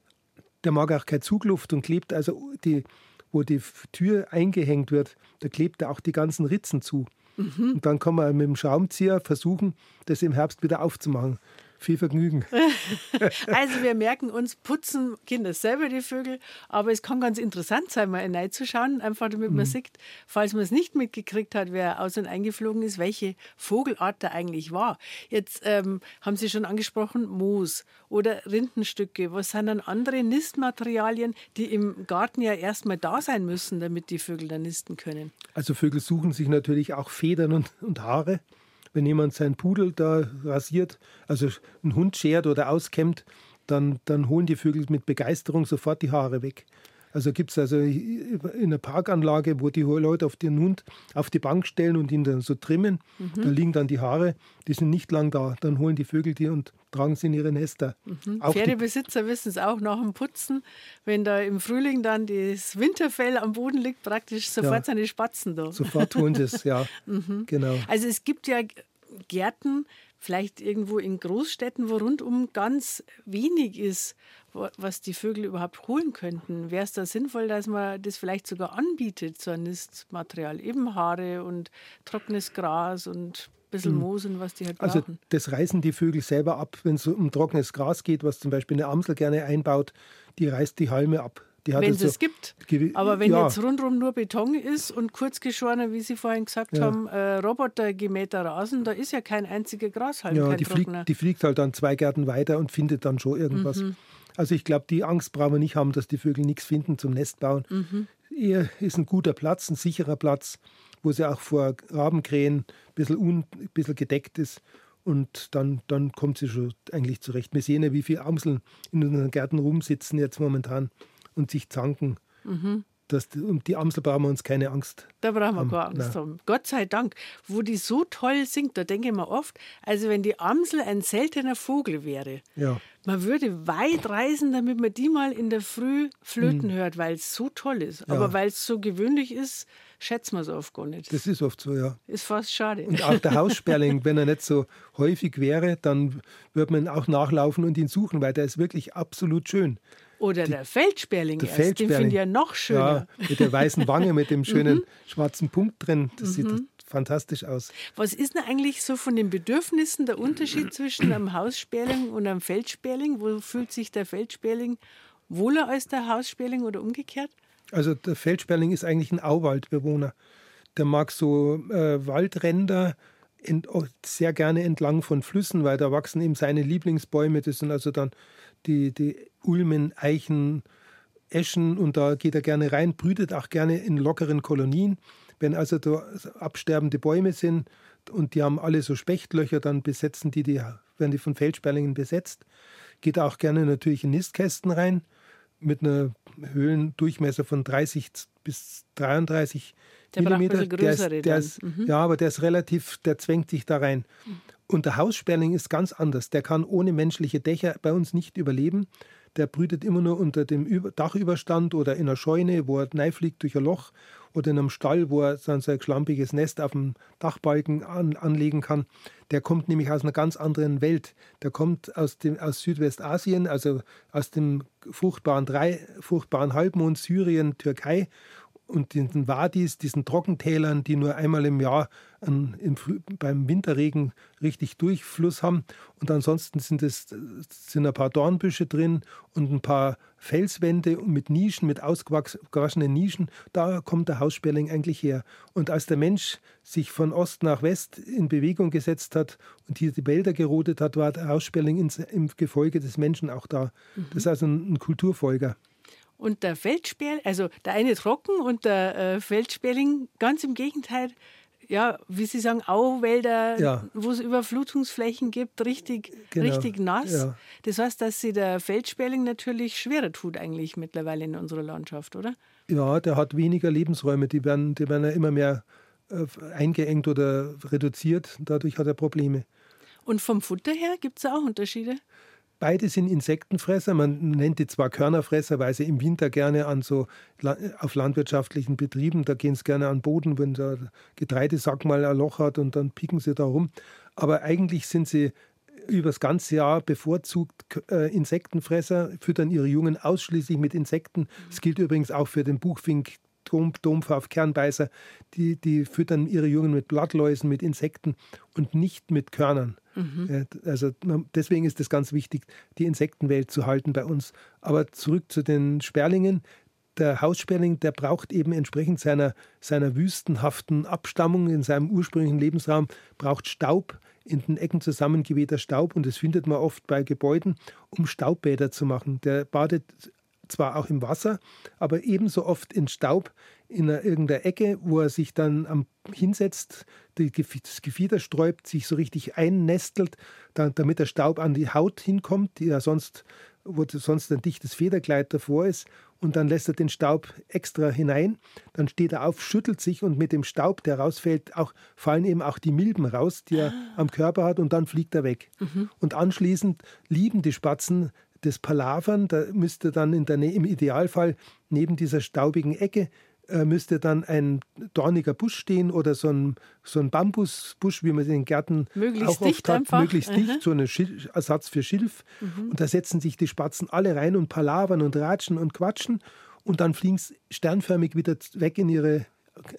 Der mag auch keine Zugluft und klebt also die, wo die Tür eingehängt wird, da klebt er auch die ganzen Ritzen zu. Mhm. Und dann kann man mit dem Schraubenzieher versuchen, das im Herbst wieder aufzumachen. Viel Vergnügen. <laughs> also wir merken uns, putzen Kinder selber die Vögel, aber es kann ganz interessant sein, mal hineinzuschauen, einfach damit man mhm. sieht, falls man es nicht mitgekriegt hat, wer aus- und eingeflogen ist, welche Vogelart da eigentlich war. Jetzt ähm, haben Sie schon angesprochen, Moos oder Rindenstücke. Was sind dann andere Nistmaterialien, die im Garten ja erstmal da sein müssen, damit die Vögel da nisten können? Also Vögel suchen sich natürlich auch Federn und, und Haare wenn jemand seinen Pudel da rasiert, also einen Hund schert oder auskämmt, dann, dann holen die Vögel mit Begeisterung sofort die Haare weg. Also gibt es also in einer Parkanlage, wo die Leute auf den Hund auf die Bank stellen und ihn dann so trimmen. Mhm. Da liegen dann die Haare, die sind nicht lang da. Dann holen die Vögel die und tragen sie in ihre Nester. Mhm. Pferdebesitzer wissen es auch nach dem Putzen, wenn da im Frühling dann das Winterfell am Boden liegt, praktisch sofort ja. seine Spatzen da. Sofort holen sie es, ja. <laughs> mhm. genau. Also es gibt ja Gärten, vielleicht irgendwo in Großstädten, wo rundum ganz wenig ist, was die Vögel überhaupt holen könnten. Wäre es da sinnvoll, dass man das vielleicht sogar anbietet, so ein Nistmaterial, eben Haare und trockenes Gras und ein bisschen hm. Moos und was die halt also brauchen. Also das reißen die Vögel selber ab, wenn es um trockenes Gras geht, was zum Beispiel eine Amsel gerne einbaut, die reißt die Halme ab wenn es es gibt. Aber wenn ja. jetzt rundherum nur Beton ist und kurzgeschorener, wie Sie vorhin gesagt ja. haben, äh, Robotergemähter Rasen, da ist ja kein einziger Grashalm, ja, die fliegt, die fliegt, halt dann zwei Gärten weiter und findet dann schon irgendwas. Mhm. Also ich glaube, die Angst brauchen wir nicht haben, dass die Vögel nichts finden zum Nest bauen. Mhm. Eher ist ein guter Platz, ein sicherer Platz, wo sie auch vor Rabenkrähen ein bisschen, un, ein bisschen gedeckt ist. Und dann, dann kommt sie schon eigentlich zurecht. Wir sehen ja, wie viele Amseln in unseren Gärten rumsitzen jetzt momentan und sich zanken. Mhm. Das, um die Amsel brauchen wir uns keine Angst. Da brauchen wir haben. keine Angst Nein. haben. Gott sei Dank. Wo die so toll singt, da denke ich mir oft, also wenn die Amsel ein seltener Vogel wäre, ja. man würde weit reisen, damit man die mal in der Früh flöten mhm. hört, weil es so toll ist. Ja. Aber weil es so gewöhnlich ist, schätzt man es oft gar nicht. Das ist oft so, ja. Ist fast schade. Und auch der Haussperling, <laughs> wenn er nicht so häufig wäre, dann würde man auch nachlaufen und ihn suchen, weil der ist wirklich absolut schön. Oder die, der Feldsperling der erst, Feldsperling. den finde ich ja noch schöner. Ja, mit der weißen Wange, mit dem <laughs> schönen mhm. schwarzen Punkt drin. Das sieht mhm. fantastisch aus. Was ist denn eigentlich so von den Bedürfnissen der Unterschied zwischen einem Haussperling und einem Feldsperling? Wo fühlt sich der Feldsperling wohler als der Haussperling oder umgekehrt? Also der Feldsperling ist eigentlich ein Auwaldbewohner. Der mag so äh, Waldränder ent, sehr gerne entlang von Flüssen, weil da wachsen ihm seine Lieblingsbäume. Das sind also dann die, die Ulmen, Eichen, Eschen und da geht er gerne rein, brütet auch gerne in lockeren Kolonien. Wenn also da absterbende Bäume sind und die haben alle so Spechtlöcher, dann besetzen die, die werden die von Feldsperlingen besetzt. Geht auch gerne natürlich in Nistkästen rein mit einer Höhlendurchmesser von 30 bis 33 der Millimeter. Der ist, der ist, mhm. Ja, aber der ist relativ, der zwängt sich da rein. Und der Haussperling ist ganz anders. Der kann ohne menschliche Dächer bei uns nicht überleben. Der brütet immer nur unter dem Dachüberstand oder in einer Scheune, wo er reinfliegt durch ein Loch oder in einem Stall, wo er sein, sein schlampiges Nest auf dem Dachbalken an, anlegen kann. Der kommt nämlich aus einer ganz anderen Welt. Der kommt aus, dem, aus Südwestasien, also aus dem fruchtbaren, drei, fruchtbaren Halbmond Syrien, Türkei und den Wadis, diesen Trockentälern, die nur einmal im Jahr an, im, beim Winterregen richtig Durchfluss haben. Und ansonsten sind es sind ein paar Dornbüsche drin und ein paar Felswände mit Nischen, mit ausgewaschenen Nischen. Da kommt der Haussperling eigentlich her. Und als der Mensch sich von Ost nach West in Bewegung gesetzt hat und hier die Wälder gerodet hat, war der Haussperling im Gefolge des Menschen auch da. Mhm. Das ist also ein, ein Kulturfolger. Und der Feldsperling, also der eine trocken und der äh, Feldsperling, ganz im Gegenteil, ja, wie Sie sagen, Auwälder, ja. wo es Überflutungsflächen gibt, richtig, genau. richtig nass. Ja. Das heißt, dass sich der Feldsperling natürlich schwerer tut eigentlich mittlerweile in unserer Landschaft, oder? Ja, der hat weniger Lebensräume, die werden, die werden ja immer mehr äh, eingeengt oder reduziert. Dadurch hat er Probleme. Und vom Futter her gibt es auch Unterschiede? Beide sind Insektenfresser. Man nennt die zwar Körnerfresser, weil sie im Winter gerne an so auf landwirtschaftlichen Betrieben, da gehen sie gerne an den Boden, wenn der Getreidesack mal ein Loch hat und dann picken sie da rum. Aber eigentlich sind sie über das ganze Jahr bevorzugt äh, Insektenfresser, füttern ihre Jungen ausschließlich mit Insekten. Das gilt übrigens auch für den Buchfink, Dom, Dompfaff, Kernbeißer. Die, die füttern ihre Jungen mit Blattläusen, mit Insekten und nicht mit Körnern. Mhm. Also deswegen ist es ganz wichtig, die Insektenwelt zu halten bei uns. Aber zurück zu den Sperlingen. Der Haussperling, der braucht eben entsprechend seiner, seiner wüstenhaften Abstammung in seinem ursprünglichen Lebensraum, braucht Staub, in den Ecken zusammengewehter Staub und das findet man oft bei Gebäuden, um Staubbäder zu machen. Der badet zwar auch im Wasser, aber ebenso oft in Staub in einer, irgendeiner Ecke, wo er sich dann am, hinsetzt, die, das Gefieder sträubt, sich so richtig einnestelt, dann, damit der Staub an die Haut hinkommt, die ja sonst, wo sonst ein dichtes Federkleid davor ist. Und dann lässt er den Staub extra hinein. Dann steht er auf, schüttelt sich und mit dem Staub, der rausfällt, auch, fallen eben auch die Milben raus, die er ah. am Körper hat und dann fliegt er weg. Mhm. Und anschließend lieben die Spatzen das Palavern, da müsste dann in der, im Idealfall neben dieser staubigen Ecke äh, müsste dann ein dorniger Busch stehen oder so ein, so ein Bambusbusch, wie man in den Gärten möglichst auch oft hat, einfach. möglichst Aha. dicht, so ein Ersatz für Schilf. Mhm. Und da setzen sich die Spatzen alle rein und palavern und ratschen und quatschen und dann fliegen sie sternförmig wieder weg in ihre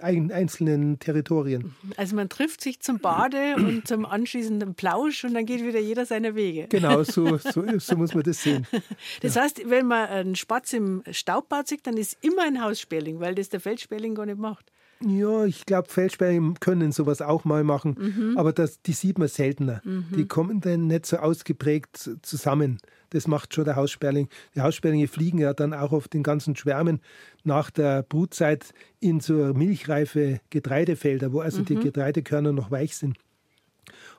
einzelnen Territorien. Also man trifft sich zum Bade <clears throat> und zum anschließenden Plausch und dann geht wieder jeder seine Wege. Genau, so, <laughs> so, so muss man das sehen. Das ja. heißt, wenn man einen Spatz im Staubbad sieht, dann ist immer ein Haussperling, weil das der Feldsperling gar nicht macht. Ja, ich glaube, Feldsperlinge können sowas auch mal machen, mhm. aber das, die sieht man seltener. Mhm. Die kommen dann nicht so ausgeprägt zusammen. Das macht schon der Haussperling. Die Haussperlinge fliegen ja dann auch auf den ganzen Schwärmen nach der Brutzeit in so milchreife Getreidefelder, wo also mhm. die Getreidekörner noch weich sind.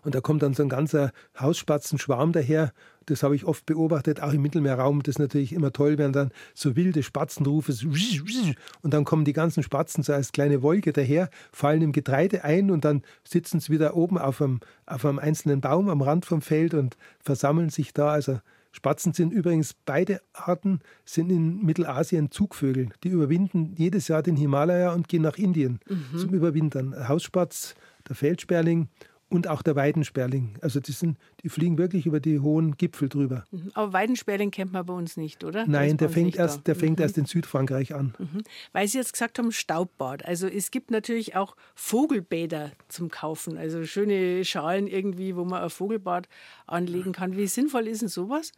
Und da kommt dann so ein ganzer Hausspatzenschwarm daher. Das habe ich oft beobachtet, auch im Mittelmeerraum. Das ist natürlich immer toll, wenn dann so wilde Spatzenrufe und dann kommen die ganzen Spatzen so als kleine Wolke daher, fallen im Getreide ein und dann sitzen sie wieder oben auf einem, auf einem einzelnen Baum am Rand vom Feld und versammeln sich da. Also Spatzen sind übrigens beide Arten sind in Mittelasien Zugvögel. Die überwinden jedes Jahr den Himalaya und gehen nach Indien mhm. zum Überwintern. Hausspatz, der Feldsperling und auch der Weidensperling. Also die, sind, die fliegen wirklich über die hohen Gipfel drüber. Mhm. Aber Weidensperling kennt man bei uns nicht, oder? Nein, der fängt, erst, der fängt mhm. erst in Südfrankreich an. Mhm. Weil Sie jetzt gesagt haben, Staubbad. Also es gibt natürlich auch Vogelbäder zum Kaufen. Also schöne Schalen irgendwie, wo man ein Vogelbad anlegen kann. Wie sinnvoll ist denn sowas?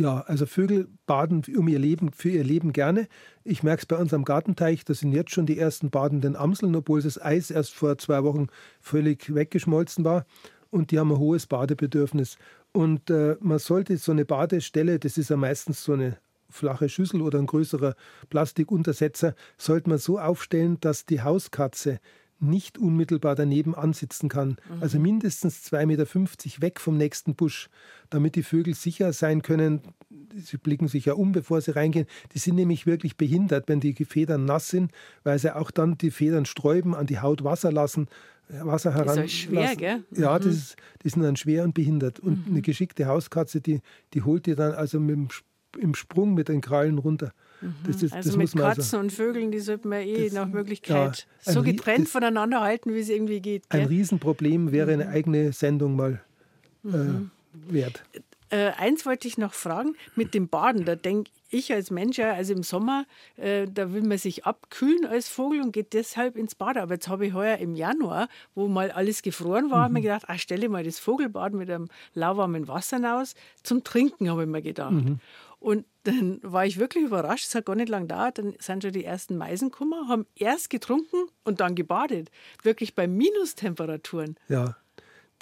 Ja, also Vögel baden um ihr Leben, für ihr Leben gerne. Ich merke es bei uns am Gartenteich, da sind jetzt schon die ersten badenden Amseln, obwohl das Eis erst vor zwei Wochen völlig weggeschmolzen war. Und die haben ein hohes Badebedürfnis. Und äh, man sollte so eine Badestelle, das ist ja meistens so eine flache Schüssel oder ein größerer Plastikuntersetzer, sollte man so aufstellen, dass die Hauskatze nicht unmittelbar daneben ansitzen kann. Mhm. Also mindestens 2,50 Meter weg vom nächsten Busch, damit die Vögel sicher sein können, sie blicken sich ja um, bevor sie reingehen. Die sind nämlich wirklich behindert, wenn die Federn nass sind, weil sie auch dann die Federn sträuben, an die Haut Wasser lassen. Wasser heran. Das ist schwer, gell? Ja, das mhm. ist, die sind dann schwer und behindert. Und mhm. eine geschickte Hauskatze, die, die holt die dann also mit dem, im Sprung mit den Krallen runter. Das, das, also das mit Katzen also, und Vögeln, die sollte man eh nach Möglichkeit ja, so getrennt das, voneinander halten, wie es irgendwie geht. Gell? Ein Riesenproblem wäre eine eigene Sendung mal mhm. äh, wert. Äh, eins wollte ich noch fragen, mit dem Baden, da denke ich als Mensch ja, also im Sommer, äh, da will man sich abkühlen als Vogel und geht deshalb ins Bad. Aber jetzt habe ich heuer im Januar, wo mal alles gefroren war, mhm. mir gedacht, ach, stelle mal das Vogelbad mit einem lauwarmen Wasser aus. Zum Trinken habe ich mir gedacht. Mhm. Und dann war ich wirklich überrascht, es hat gar nicht lange gedauert, dann sind schon die ersten Meisen gekommen, haben erst getrunken und dann gebadet. Wirklich bei Minustemperaturen. Ja.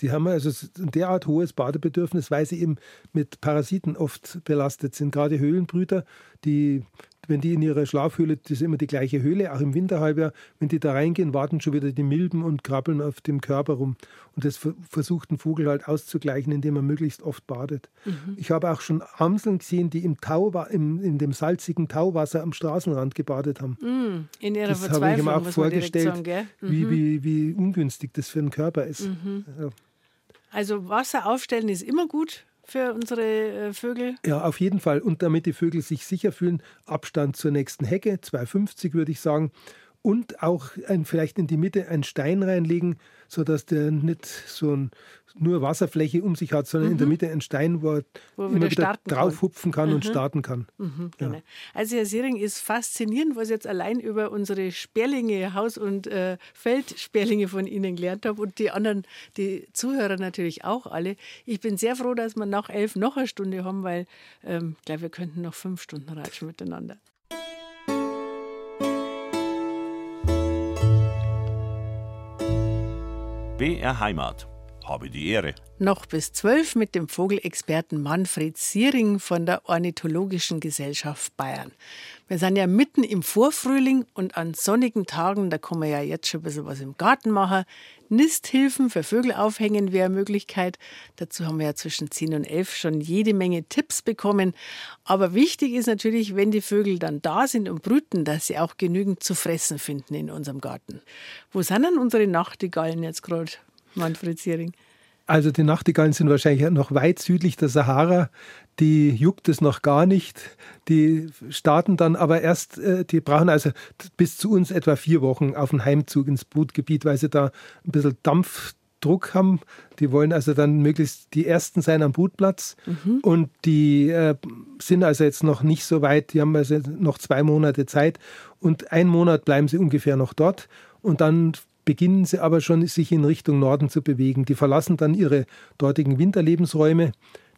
Die haben also ein derart hohes Badebedürfnis, weil sie eben mit Parasiten oft belastet sind. Gerade Höhlenbrüter, die wenn die in ihrer Schlafhöhle, das ist immer die gleiche Höhle, auch im Winterhalbjahr, wenn die da reingehen, warten schon wieder die Milben und krabbeln auf dem Körper rum. Und das versucht ein Vogel halt auszugleichen, indem er möglichst oft badet. Mhm. Ich habe auch schon Amseln gesehen, die im Tau, im, in dem salzigen Tauwasser am Straßenrand gebadet haben. Mhm. In ihrer das Verzweiflung, habe ich mir auch vorgestellt, sagen, mhm. wie, wie, wie ungünstig das für den Körper ist. Mhm. Ja. Also Wasser aufstellen ist immer gut für unsere äh, Vögel? Ja, auf jeden Fall. Und damit die Vögel sich sicher fühlen, Abstand zur nächsten Hecke, 2,50 würde ich sagen. Und auch ein, vielleicht in die Mitte einen Stein reinlegen, sodass der nicht so ein, nur Wasserfläche um sich hat, sondern mhm. in der mhm. Mitte ein Stein, wo er wo immer wieder draufhupfen kann, kann mhm. und starten kann. Mhm, ja. Genau. Also Herr Sering ist faszinierend, was ich jetzt allein über unsere Sperlinge, Haus- und äh, Feldsperlinge von Ihnen gelernt habe und die anderen, die Zuhörer natürlich auch alle. Ich bin sehr froh, dass wir nach elf noch eine Stunde haben, weil ähm, ich glaube, wir könnten noch fünf Stunden ratschen miteinander. BR Heimat. Habe die Ehre. Noch bis zwölf mit dem Vogelexperten Manfred Siering von der Ornithologischen Gesellschaft Bayern. Wir sind ja mitten im Vorfrühling und an sonnigen Tagen, da kann man ja jetzt schon ein bisschen was im Garten machen. Nisthilfen für Vögel aufhängen wäre Möglichkeit. Dazu haben wir ja zwischen 10 und 11 schon jede Menge Tipps bekommen. Aber wichtig ist natürlich, wenn die Vögel dann da sind und brüten, dass sie auch genügend zu fressen finden in unserem Garten. Wo sind denn unsere Nachtigallen jetzt gerade, Manfred Siering? Also die Nachtigallen sind wahrscheinlich noch weit südlich der Sahara. Die juckt es noch gar nicht. Die starten dann aber erst, äh, die brauchen also bis zu uns etwa vier Wochen auf den Heimzug ins Brutgebiet, weil sie da ein bisschen Dampfdruck haben. Die wollen also dann möglichst die Ersten sein am Brutplatz. Mhm. Und die äh, sind also jetzt noch nicht so weit. Die haben also noch zwei Monate Zeit. Und einen Monat bleiben sie ungefähr noch dort. Und dann beginnen sie aber schon, sich in Richtung Norden zu bewegen. Die verlassen dann ihre dortigen Winterlebensräume.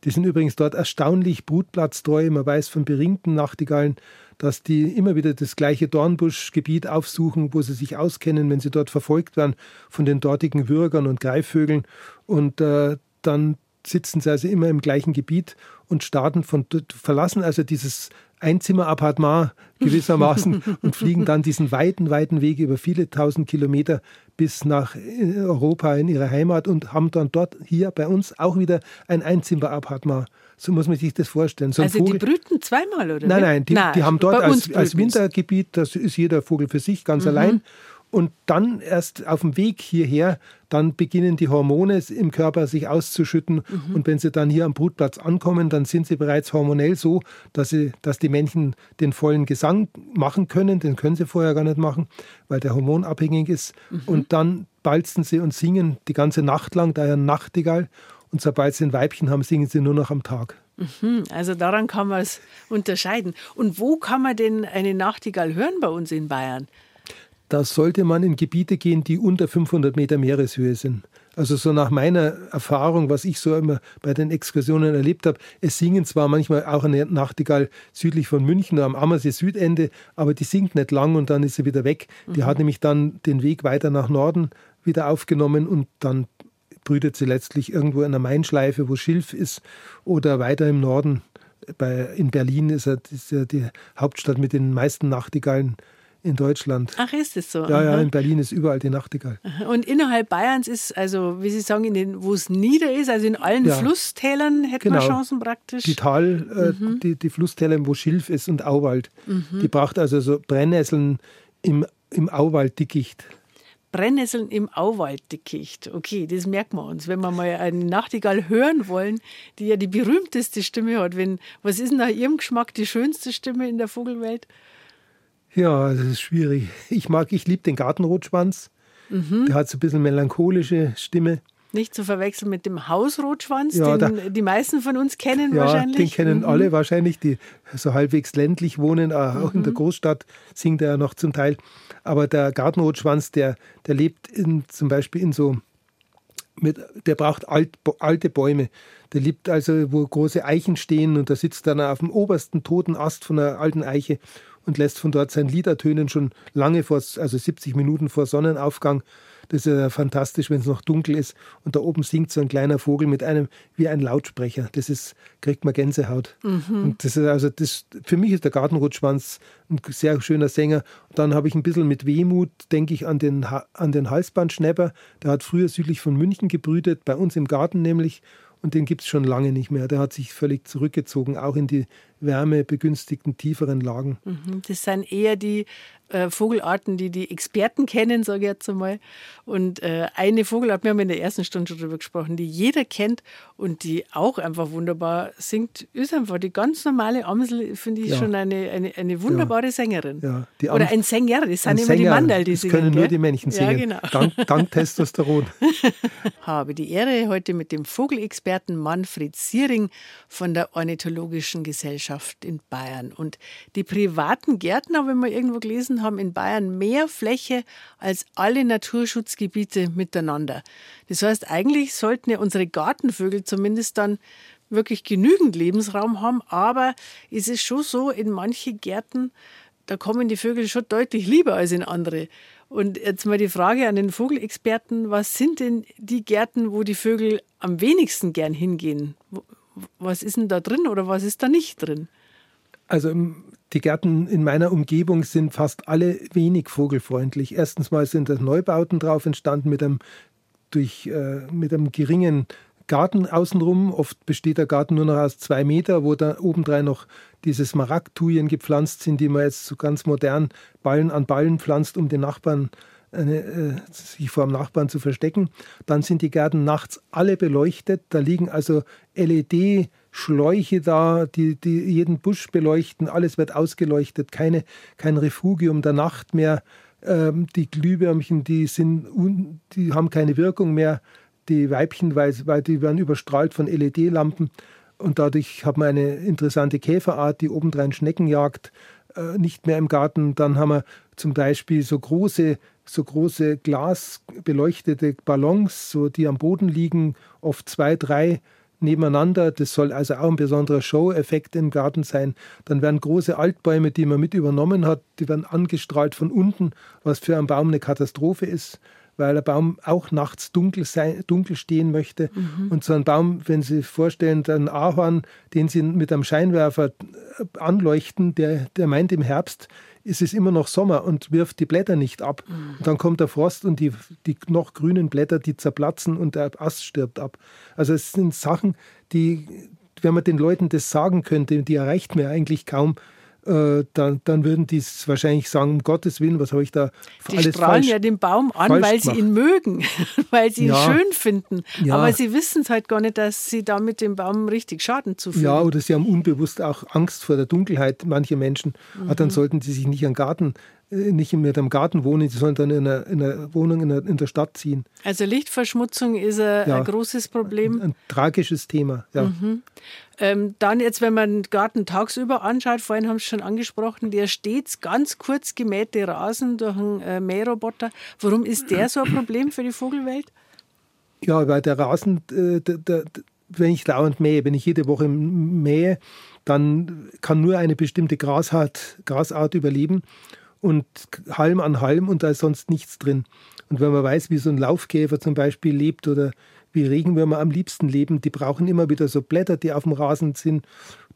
Die sind übrigens dort erstaunlich brutplatztreu. Man weiß von beringten Nachtigallen, dass die immer wieder das gleiche Dornbuschgebiet aufsuchen, wo sie sich auskennen, wenn sie dort verfolgt werden von den dortigen Würgern und Greifvögeln. Und äh, dann sitzen sie also immer im gleichen Gebiet und starten von verlassen also dieses Einzimmerappartement gewissermaßen <laughs> und fliegen dann diesen weiten, weiten Weg über viele tausend Kilometer bis nach äh, Europa in ihre Heimat und haben dann dort hier bei uns auch wieder ein Einzimmerappartement. So muss man sich das vorstellen. So also Vogel, die brüten zweimal, oder? Nein, nein, die, nein, die haben dort als, als Wintergebiet, das ist jeder Vogel für sich ganz mhm. allein. Und dann erst auf dem Weg hierher, dann beginnen die Hormone im Körper sich auszuschütten. Mhm. Und wenn sie dann hier am Brutplatz ankommen, dann sind sie bereits hormonell so, dass, sie, dass die Männchen den vollen Gesang machen können. Den können sie vorher gar nicht machen, weil der hormonabhängig ist. Mhm. Und dann balzen sie und singen die ganze Nacht lang, daher Nachtigall. Und sobald sie ein Weibchen haben, singen sie nur noch am Tag. Mhm. Also daran kann man es unterscheiden. Und wo kann man denn eine Nachtigall hören bei uns in Bayern? Da sollte man in Gebiete gehen, die unter 500 Meter Meereshöhe sind. Also so nach meiner Erfahrung, was ich so immer bei den Exkursionen erlebt habe, es singen zwar manchmal auch eine Nachtigall südlich von München am Ammersee Südende, aber die singt nicht lang und dann ist sie wieder weg. Die mhm. hat nämlich dann den Weg weiter nach Norden wieder aufgenommen und dann brütet sie letztlich irgendwo in der Mainschleife, wo Schilf ist, oder weiter im Norden. Bei, in Berlin ist, er, ist ja die Hauptstadt mit den meisten Nachtigallen in Deutschland. Ach, ist es so? Ja, ja, in Berlin ist überall die Nachtigall. Und innerhalb Bayerns ist, also wie Sie sagen, in den, wo es nieder ist, also in allen ja. Flusstälern hätten genau. wir Chancen praktisch. Die Tal, äh, mhm. die, die Flusstäler, wo Schilf ist und Auwald. Mhm. Die braucht also so Brennnesseln im, im Auwalddickicht. Brennnesseln im Auwalddickicht. Okay, das merken wir uns. Wenn wir mal eine Nachtigall hören wollen, die ja die berühmteste Stimme hat. Wenn, was ist nach Ihrem Geschmack die schönste Stimme in der Vogelwelt? Ja, das ist schwierig. Ich mag, ich liebe den Gartenrotschwanz. Mhm. Der hat so ein bisschen melancholische Stimme. Nicht zu verwechseln mit dem Hausrotschwanz, ja, den da, die meisten von uns kennen ja, wahrscheinlich. Den kennen mhm. alle wahrscheinlich, die so halbwegs ländlich wohnen, auch mhm. in der. Großstadt singt er ja noch zum Teil. Aber der Gartenrotschwanz, der, der lebt in, zum Beispiel in so, mit, der braucht alt, alte Bäume. Der liebt also, wo große Eichen stehen und da sitzt dann auf dem obersten toten Ast von einer alten Eiche und lässt von dort sein Lied ertönen, schon lange vor, also 70 Minuten vor Sonnenaufgang. Das ist ja fantastisch, wenn es noch dunkel ist und da oben singt so ein kleiner Vogel mit einem wie ein Lautsprecher. Das ist, kriegt man Gänsehaut. Mhm. Und das ist also das, für mich ist der Gartenrotschwanz ein sehr schöner Sänger. Und dann habe ich ein bisschen mit Wehmut, denke ich, an den, an den Halsbandschnäpper. Der hat früher südlich von München gebrütet, bei uns im Garten nämlich. Und den gibt es schon lange nicht mehr. Der hat sich völlig zurückgezogen, auch in die wärmebegünstigten tieferen Lagen. Mhm. Das sind eher die äh, Vogelarten, die die Experten kennen, sage ich jetzt einmal. Und äh, eine Vogelart, wir haben in der ersten Stunde schon darüber gesprochen, die jeder kennt und die auch einfach wunderbar singt, ist einfach die ganz normale Amsel, finde ich ja. schon eine, eine, eine wunderbare ja. Sängerin. Ja. Oder ein Sänger, das sind immer Sänger, die Mandal, die singen. Das können nur die Männchen singen. Genau. Dank, dank <laughs> Testosteron. <laughs> Habe die Ehre, heute mit dem Vogelexperten Manfred Siering von der Ornithologischen Gesellschaft in Bayern. Und die privaten Gärtner, wenn wir irgendwo gelesen haben in Bayern mehr Fläche als alle Naturschutzgebiete miteinander. Das heißt, eigentlich sollten ja unsere Gartenvögel zumindest dann wirklich genügend Lebensraum haben, aber es ist schon so, in manche Gärten, da kommen die Vögel schon deutlich lieber als in andere. Und jetzt mal die Frage an den Vogelexperten, was sind denn die Gärten, wo die Vögel am wenigsten gern hingehen? Was ist denn da drin oder was ist da nicht drin? Also die Gärten in meiner Umgebung sind fast alle wenig vogelfreundlich. Erstens mal sind da Neubauten drauf entstanden mit einem, durch, äh, mit einem geringen Garten außenrum. Oft besteht der Garten nur noch aus zwei Meter, wo da obendrein noch diese Smaragdtujen gepflanzt sind, die man jetzt so ganz modern Ballen an Ballen pflanzt, um den Nachbarn eine, äh, sich vor dem Nachbarn zu verstecken. Dann sind die Gärten nachts alle beleuchtet. Da liegen also LED Schläuche da, die, die jeden Busch beleuchten, alles wird ausgeleuchtet, keine, kein Refugium der Nacht mehr. Ähm, die Glühwürmchen, die, sind un, die haben keine Wirkung mehr, die Weibchen, weil, weil die werden überstrahlt von LED-Lampen. Und dadurch hat man eine interessante Käferart, die obendrein Schnecken jagt, äh, nicht mehr im Garten. Dann haben wir zum Beispiel so große, so große glasbeleuchtete Ballons, so die am Boden liegen, oft zwei, drei nebeneinander. Das soll also auch ein besonderer Show-Effekt im Garten sein. Dann werden große Altbäume, die man mit übernommen hat, die werden angestrahlt von unten, was für einen Baum eine Katastrophe ist, weil der Baum auch nachts dunkel, sein, dunkel stehen möchte. Mhm. Und so ein Baum, wenn Sie sich vorstellen, ein Ahorn, den Sie mit einem Scheinwerfer anleuchten, der, der meint im Herbst, ist es immer noch Sommer und wirft die Blätter nicht ab. Mhm. Und dann kommt der Frost und die, die noch grünen Blätter, die zerplatzen und der Ast stirbt ab. Also es sind Sachen, die, wenn man den Leuten das sagen könnte, die erreicht mir eigentlich kaum, äh, dann, dann würden die es wahrscheinlich sagen, um Gottes Willen, was habe ich da die alles strahlen ja den Baum an, weil sie ihn mögen, <laughs> weil sie ihn ja. schön finden. Ja. Aber sie wissen es halt gar nicht, dass sie damit dem Baum richtig Schaden zufügen. Ja, oder sie haben unbewusst auch Angst vor der Dunkelheit, manche Menschen. Mhm. dann sollten sie sich nicht an Garten äh, nicht mehr im Garten wohnen, sie sollen dann in einer, in einer Wohnung in der, in der, Stadt ziehen. Also Lichtverschmutzung ist ein, ja, ein großes Problem. Ein, ein, tragisches Thema, ja. Mhm. Ähm, dann jetzt, wenn man den Garten tagsüber anschaut, vorhin haben Sie schon angesprochen, der stets ganz kurz gemähte Rasen durch einen äh, Mähroboter. Warum ist der so ein Problem für die Vogelwelt? Ja, weil der Rasen, äh, der, der, wenn ich dauernd mähe, wenn ich jede Woche mähe, dann kann nur eine bestimmte Grasart, Grasart überleben und Halm an Halm und da ist sonst nichts drin. Und wenn man weiß, wie so ein Laufkäfer zum Beispiel lebt oder wie Regenwürmer am liebsten leben, die brauchen immer wieder so Blätter, die auf dem Rasen sind,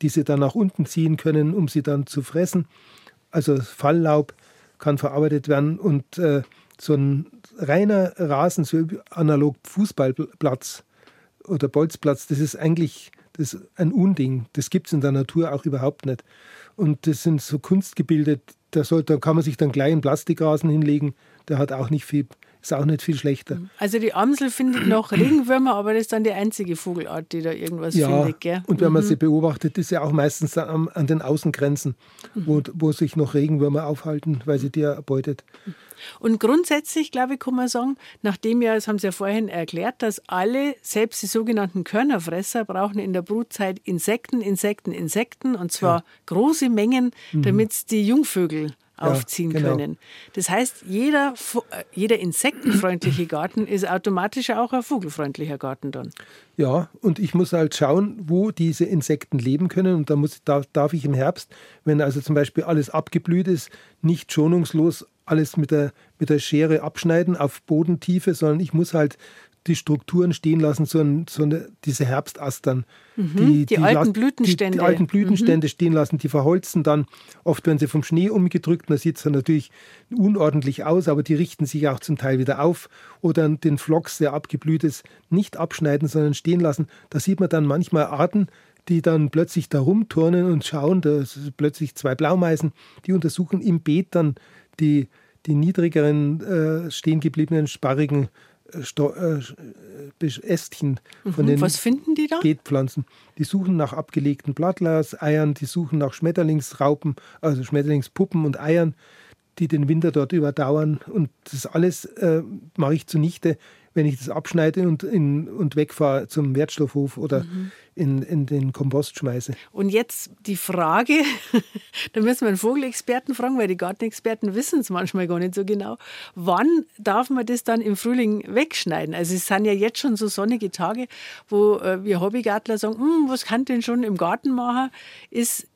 die sie dann nach unten ziehen können, um sie dann zu fressen. Also Falllaub kann verarbeitet werden und äh, so ein reiner Rasen, so analog Fußballplatz oder Bolzplatz, das ist eigentlich das ist ein Unding. Das gibt es in der Natur auch überhaupt nicht. Und das sind so Kunstgebilde, da, soll, da kann man sich dann gleich einen Plastikrasen hinlegen, der hat auch nicht viel ist auch nicht viel schlechter. Also die Amsel findet noch <clears throat> Regenwürmer, aber das ist dann die einzige Vogelart, die da irgendwas ja, findet. Gell? Und wenn mhm. man sie beobachtet, ist ja auch meistens an, an den Außengrenzen, mhm. wo, wo sich noch Regenwürmer aufhalten, weil sie die erbeutet. Und grundsätzlich, glaube ich, kann man sagen, nachdem ja, das haben Sie ja vorhin erklärt, dass alle, selbst die sogenannten Körnerfresser, brauchen in der Brutzeit Insekten, Insekten, Insekten und zwar ja. große Mengen, mhm. damit die Jungvögel aufziehen ja, genau. können. Das heißt, jeder, äh, jeder insektenfreundliche Garten ist automatisch auch ein vogelfreundlicher Garten dann. Ja, und ich muss halt schauen, wo diese Insekten leben können. Und da muss, darf, darf ich im Herbst, wenn also zum Beispiel alles abgeblüht ist, nicht schonungslos alles mit der, mit der Schere abschneiden auf Bodentiefe, sondern ich muss halt die Strukturen stehen lassen, so, ein, so eine, diese Herbstastern. Mhm, die, die, die, alten Blütenstände. Die, die alten Blütenstände mhm. stehen lassen, die verholzen dann. Oft werden sie vom Schnee umgedrückt, dann sieht es dann natürlich unordentlich aus, aber die richten sich auch zum Teil wieder auf. Oder den Phlox, der abgeblüht ist, nicht abschneiden, sondern stehen lassen. Da sieht man dann manchmal Arten, die dann plötzlich da rumturnen und schauen, da sind plötzlich zwei Blaumeisen, die untersuchen im Beet dann die, die niedrigeren äh, stehen gebliebenen sparrigen Sto äh, Ästchen von mhm. den Was finden die da? Beetpflanzen. Die suchen nach abgelegten Blattlaseiern, die suchen nach Schmetterlingsraupen, also Schmetterlingspuppen und Eiern, die den Winter dort überdauern. Und das alles äh, mache ich zunichte, wenn ich das abschneide und, in, und wegfahre zum Wertstoffhof oder mhm. in, in den Kompost schmeiße. Und jetzt die Frage, <laughs> da müssen wir einen Vogelexperten fragen, weil die Gartenexperten wissen es manchmal gar nicht so genau. Wann darf man das dann im Frühling wegschneiden? Also es sind ja jetzt schon so sonnige Tage, wo äh, wir Hobbygartler sagen, hm, was kann denn schon im Garten machen? Ist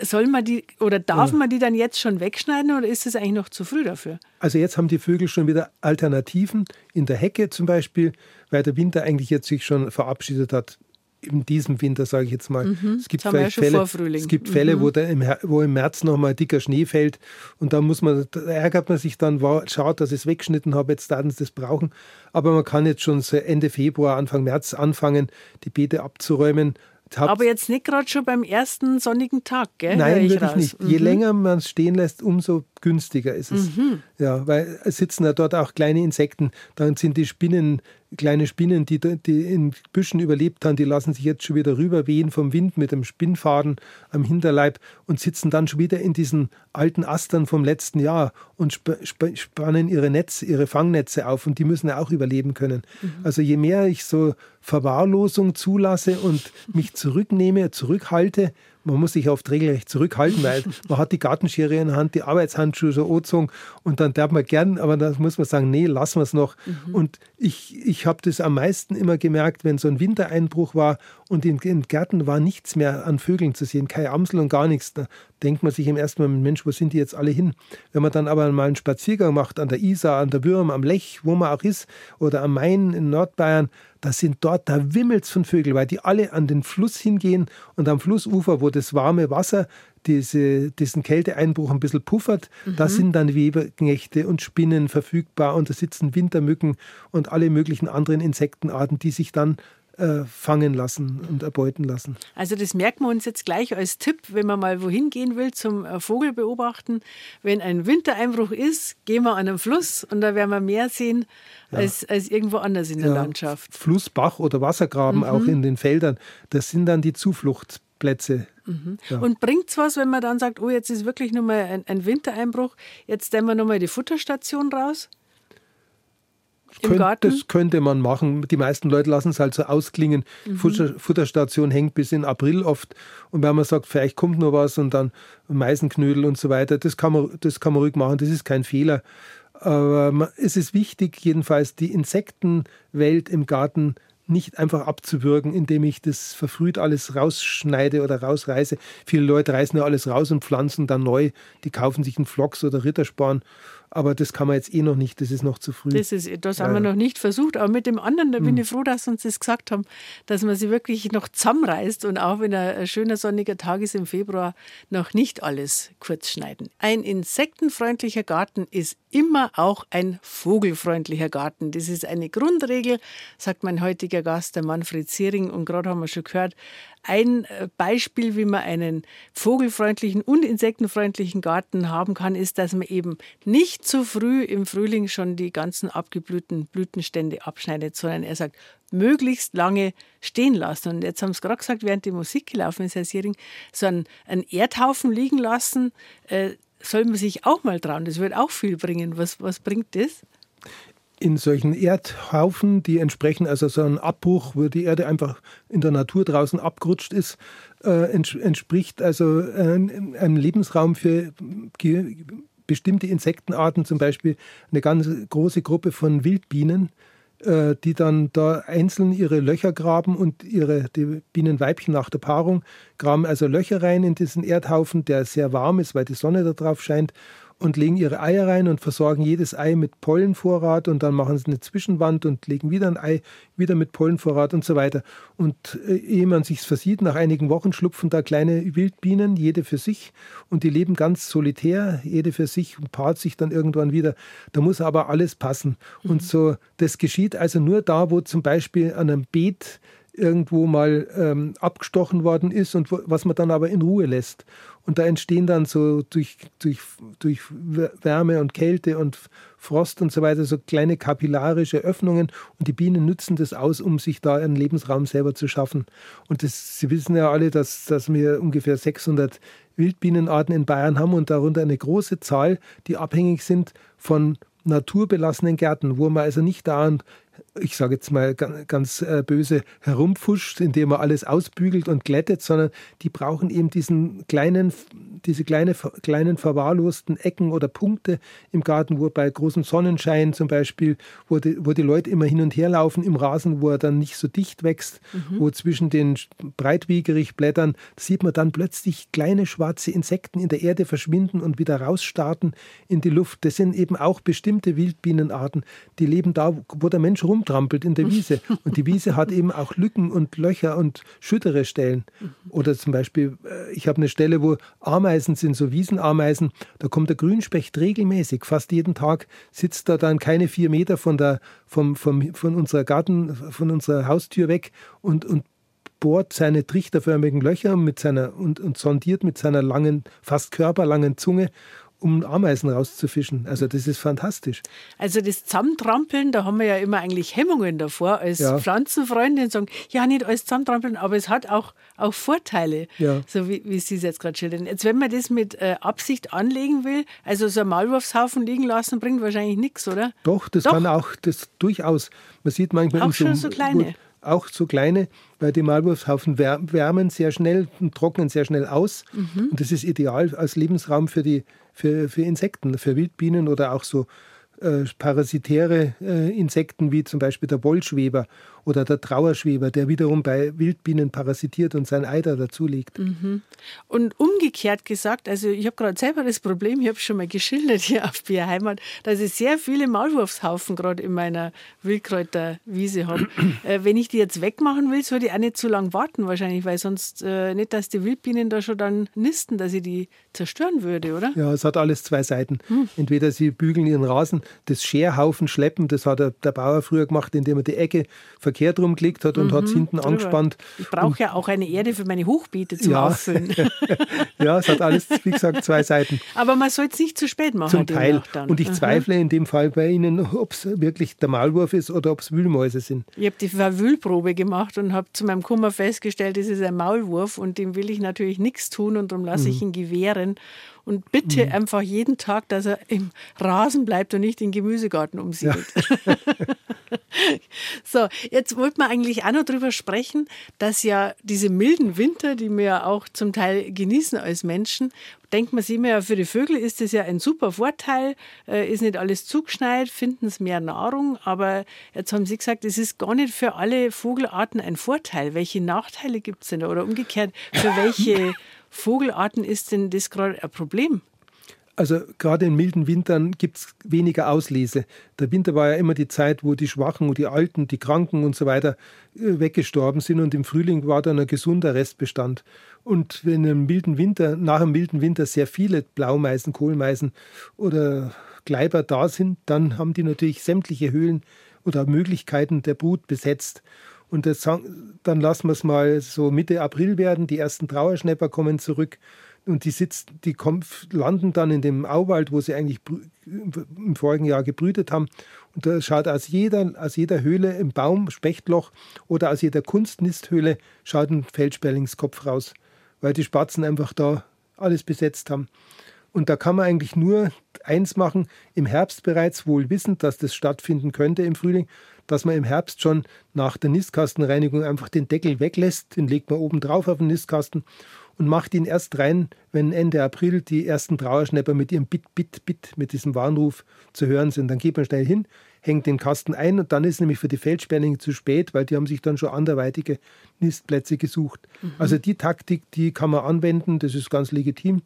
soll man die oder darf ja. man die dann jetzt schon wegschneiden oder ist es eigentlich noch zu früh dafür? Also jetzt haben die Vögel schon wieder Alternativen in der Hecke zum Beispiel, weil der Winter eigentlich jetzt sich schon verabschiedet hat. In diesem Winter, sage ich jetzt mal. Mhm. Es gibt vielleicht Fälle, es gibt Fälle mhm. wo, im, wo im März nochmal dicker Schnee fällt und da muss man, da ärgert man sich dann, schaut, dass ich es weggeschnitten habe, jetzt werden sie das brauchen. Aber man kann jetzt schon Ende Februar, Anfang März anfangen, die Beete abzuräumen aber jetzt nicht gerade schon beim ersten sonnigen Tag, gell? Nein, wirklich raus. nicht. Je mhm. länger man es stehen lässt, umso günstiger ist es. Mhm. Ja, weil es sitzen ja dort auch kleine Insekten. Dann sind die Spinnen, kleine Spinnen, die, die in Büschen überlebt haben, die lassen sich jetzt schon wieder rüberwehen vom Wind mit dem Spinnfaden am Hinterleib und sitzen dann schon wieder in diesen alten Astern vom letzten Jahr und sp sp spannen ihre Netz, ihre Fangnetze auf und die müssen ja auch überleben können. Mhm. Also je mehr ich so Verwahrlosung zulasse und mich zurücknehme, zurückhalte, man muss sich oft regelrecht zurückhalten, weil <laughs> man hat die Gartenschere in der Hand, die Arbeitshandschuhe so angezogen und dann darf man gern, aber da muss man sagen, nee, lassen wir es noch. Mhm. Und ich, ich habe das am meisten immer gemerkt, wenn so ein Wintereinbruch war und in den Gärten war nichts mehr an Vögeln zu sehen, keine Amsel und gar nichts. Da denkt man sich im ersten Moment, Mensch, wo sind die jetzt alle hin? Wenn man dann aber mal einen Spaziergang macht an der Isar, an der Würm, am Lech, wo man auch ist, oder am Main in Nordbayern, da sind dort, da wimmelt's von Vögeln, weil die alle an den Fluss hingehen und am Flussufer, wo das warme Wasser diese, diesen Kälteeinbruch ein bisschen puffert, mhm. da sind dann Weberknechte und Spinnen verfügbar und da sitzen Wintermücken und alle möglichen anderen Insektenarten, die sich dann äh, fangen lassen und erbeuten lassen. Also das merken wir uns jetzt gleich als Tipp, wenn man mal wohin gehen will zum äh, Vogel beobachten. Wenn ein Wintereinbruch ist, gehen wir an einen Fluss und da werden wir mehr sehen ja. als, als irgendwo anders in der ja. Landschaft. Fluss, Bach oder Wassergraben mhm. auch in den Feldern, das sind dann die Zufluchtsplätze. Mhm. Ja. Und bringt es was, wenn man dann sagt, oh, jetzt ist wirklich nur mal ein, ein Wintereinbruch, jetzt stellen wir nochmal die Futterstation raus? Im Garten? Das könnte man machen. Die meisten Leute lassen es halt so ausklingen. Mhm. Futter, Futterstation hängt bis in April oft. Und wenn man sagt, vielleicht kommt noch was und dann Meisenknödel und so weiter, das kann man, das kann man ruhig machen. Das ist kein Fehler. Aber es ist wichtig, jedenfalls die Insektenwelt im Garten nicht einfach abzuwürgen, indem ich das verfrüht alles rausschneide oder rausreiße. Viele Leute reißen ja alles raus und pflanzen dann neu. Die kaufen sich einen Flocks oder Rittersporn Aber das kann man jetzt eh noch nicht, das ist noch zu früh. Das, ist, das haben ja. wir noch nicht versucht. Aber mit dem anderen, da bin hm. ich froh, dass Sie uns das gesagt haben, dass man sie wirklich noch zusammenreißt und auch wenn ein schöner sonniger Tag ist im Februar, noch nicht alles kurz schneiden. Ein insektenfreundlicher Garten ist immer auch ein vogelfreundlicher Garten. Das ist eine Grundregel, sagt mein heutiger Gast, der Manfred Ziering. Und gerade haben wir schon gehört, ein äh, Beispiel, wie man einen vogelfreundlichen und insektenfreundlichen Garten haben kann, ist, dass man eben nicht zu früh im Frühling schon die ganzen abgeblühten Blütenstände abschneidet, sondern er sagt, möglichst lange stehen lassen. Und jetzt haben Sie gerade gesagt, während die Musik gelaufen ist, Herr Siering, so einen, einen Erdhaufen liegen lassen, äh, soll man sich auch mal trauen. Das wird auch viel bringen. Was, was bringt das? in solchen Erdhaufen, die entsprechen also so einem Abbruch, wo die Erde einfach in der Natur draußen abgerutscht ist, äh, entspricht also äh, einem Lebensraum für bestimmte Insektenarten, zum Beispiel eine ganz große Gruppe von Wildbienen, die dann da einzeln ihre Löcher graben und ihre die Bienenweibchen nach der Paarung graben also Löcher rein in diesen Erdhaufen, der sehr warm ist, weil die Sonne da drauf scheint und legen ihre Eier rein und versorgen jedes Ei mit Pollenvorrat und dann machen sie eine Zwischenwand und legen wieder ein Ei, wieder mit Pollenvorrat und so weiter. Und äh, ehe man sich's versieht, nach einigen Wochen schlupfen da kleine Wildbienen, jede für sich und die leben ganz solitär, jede für sich und paart sich dann irgendwann wieder. Da muss aber alles passen. Mhm. Und so, das geschieht also nur da, wo zum Beispiel an einem Beet irgendwo mal ähm, abgestochen worden ist und wo, was man dann aber in Ruhe lässt. Und da entstehen dann so durch, durch, durch Wärme und Kälte und Frost und so weiter so kleine kapillarische Öffnungen und die Bienen nutzen das aus, um sich da einen Lebensraum selber zu schaffen. Und das, Sie wissen ja alle, dass, dass wir ungefähr 600 Wildbienenarten in Bayern haben und darunter eine große Zahl, die abhängig sind von naturbelassenen Gärten, wo man also nicht da ich sage jetzt mal ganz äh, böse, herumpfuscht, indem man alles ausbügelt und glättet, sondern die brauchen eben diesen kleinen, diese kleine, kleinen verwahrlosten Ecken oder Punkte im Garten, wo bei großem Sonnenschein zum Beispiel, wo die, wo die Leute immer hin und her laufen im Rasen, wo er dann nicht so dicht wächst, mhm. wo zwischen den breitwiegerig Blättern sieht man dann plötzlich kleine schwarze Insekten in der Erde verschwinden und wieder rausstarten in die Luft. Das sind eben auch bestimmte Wildbienenarten, die leben da, wo der Mensch rumtrampelt in der Wiese. Und die Wiese hat eben auch Lücken und Löcher und schüttere Stellen. Oder zum Beispiel, äh, ich habe eine Stelle, wo Ameisen sind, so Wiesenameisen. Da kommt der Grünspecht regelmäßig. Fast jeden Tag sitzt er dann keine vier Meter von, der, vom, vom, von unserer Garten, von unserer Haustür weg und, und bohrt seine trichterförmigen Löcher mit seiner, und, und sondiert mit seiner langen, fast körperlangen Zunge um Ameisen rauszufischen. Also das ist fantastisch. Also das Zusammentrampeln, da haben wir ja immer eigentlich Hemmungen davor als ja. Pflanzenfreundin sagen, ja nicht alles zusammentrampeln, aber es hat auch, auch Vorteile, ja. so wie, wie Sie es jetzt gerade schildern. Jetzt wenn man das mit äh, Absicht anlegen will, also so ein Maulwurfshaufen liegen lassen, bringt wahrscheinlich nichts, oder? Doch, das Doch. kann auch, das durchaus. Man sieht manchmal auch schon so, so kleine. Auch so kleine, weil die Maulwurfshaufen wärmen sehr schnell und trocknen sehr schnell aus. Mhm. Und das ist ideal als Lebensraum für die für, für Insekten, für Wildbienen oder auch so äh, parasitäre äh, Insekten wie zum Beispiel der Wollschweber oder der Trauerschweber, der wiederum bei Wildbienen parasitiert und sein Eider dazulegt. Mhm. Und umgekehrt gesagt, also ich habe gerade selber das Problem, ich habe schon mal geschildert hier auf Bier Heimat, dass ich sehr viele Maulwurfshaufen gerade in meiner Wildkräuterwiese habe. <clears throat> äh, wenn ich die jetzt wegmachen will, sollte ich auch nicht zu lange warten wahrscheinlich, weil sonst äh, nicht, dass die Wildbienen da schon dann nisten, dass ich die zerstören würde, oder? Ja, es hat alles zwei Seiten. Hm. Entweder sie bügeln ihren Rasen, das Scherhaufen schleppen, das hat der, der Bauer früher gemacht, indem er die Ecke verkehrt rumgelegt hat und mhm, hat es hinten drüber. angespannt. Ich brauche ja auch eine Erde für meine Hochbeete zum ja. Auffüllen. <laughs> ja, es hat alles, wie gesagt, zwei Seiten. Aber man soll es nicht zu spät machen. Zum Teil. Und ich mhm. zweifle in dem Fall bei Ihnen, ob es wirklich der Maulwurf ist oder ob es Wühlmäuse sind. Ich habe die Verwühlprobe gemacht und habe zu meinem Kummer festgestellt, es ist ein Maulwurf und dem will ich natürlich nichts tun und darum lasse mhm. ich ihn gewähren und bitte mhm. einfach jeden Tag, dass er im Rasen bleibt und nicht den Gemüsegarten umsiedelt. Ja. <laughs> so, jetzt wollten wir eigentlich auch noch darüber sprechen, dass ja diese milden Winter, die wir ja auch zum Teil genießen als Menschen, denkt man sich immer, ja, für die Vögel ist das ja ein super Vorteil, äh, ist nicht alles zugeschneit, finden es mehr Nahrung, aber jetzt haben Sie gesagt, es ist gar nicht für alle Vogelarten ein Vorteil. Welche Nachteile gibt es denn da? Oder umgekehrt, für welche <laughs> Vogelarten ist denn das gerade ein Problem? Also gerade in milden Wintern gibt es weniger Auslese. Der Winter war ja immer die Zeit, wo die Schwachen und die Alten, die Kranken und so weiter äh, weggestorben sind und im Frühling war dann ein gesunder Restbestand. Und wenn im milden Winter, nach einem milden Winter sehr viele Blaumeisen, Kohlmeisen oder Gleiber da sind, dann haben die natürlich sämtliche Höhlen oder Möglichkeiten der Brut besetzt. Und das, dann lassen wir es mal so Mitte April werden. Die ersten Trauerschnäpper kommen zurück und die, sitzt, die kommen, landen dann in dem Auwald, wo sie eigentlich im vorigen Jahr gebrütet haben. Und da schaut aus jeder, aus jeder Höhle im Baum, Spechtloch oder aus jeder Kunstnisthöhle schaut ein Feldsperlingskopf raus, weil die Spatzen einfach da alles besetzt haben. Und da kann man eigentlich nur eins machen, im Herbst bereits wohl wissend, dass das stattfinden könnte im Frühling, dass man im Herbst schon nach der Nistkastenreinigung einfach den Deckel weglässt, den legt man oben drauf auf den Nistkasten und macht ihn erst rein, wenn Ende April die ersten Trauerschnäpper mit ihrem Bit, Bit, Bit, mit diesem Warnruf zu hören sind. Dann geht man schnell hin, hängt den Kasten ein und dann ist nämlich für die Feldsperlinge zu spät, weil die haben sich dann schon anderweitige Nistplätze gesucht. Mhm. Also die Taktik, die kann man anwenden, das ist ganz legitim.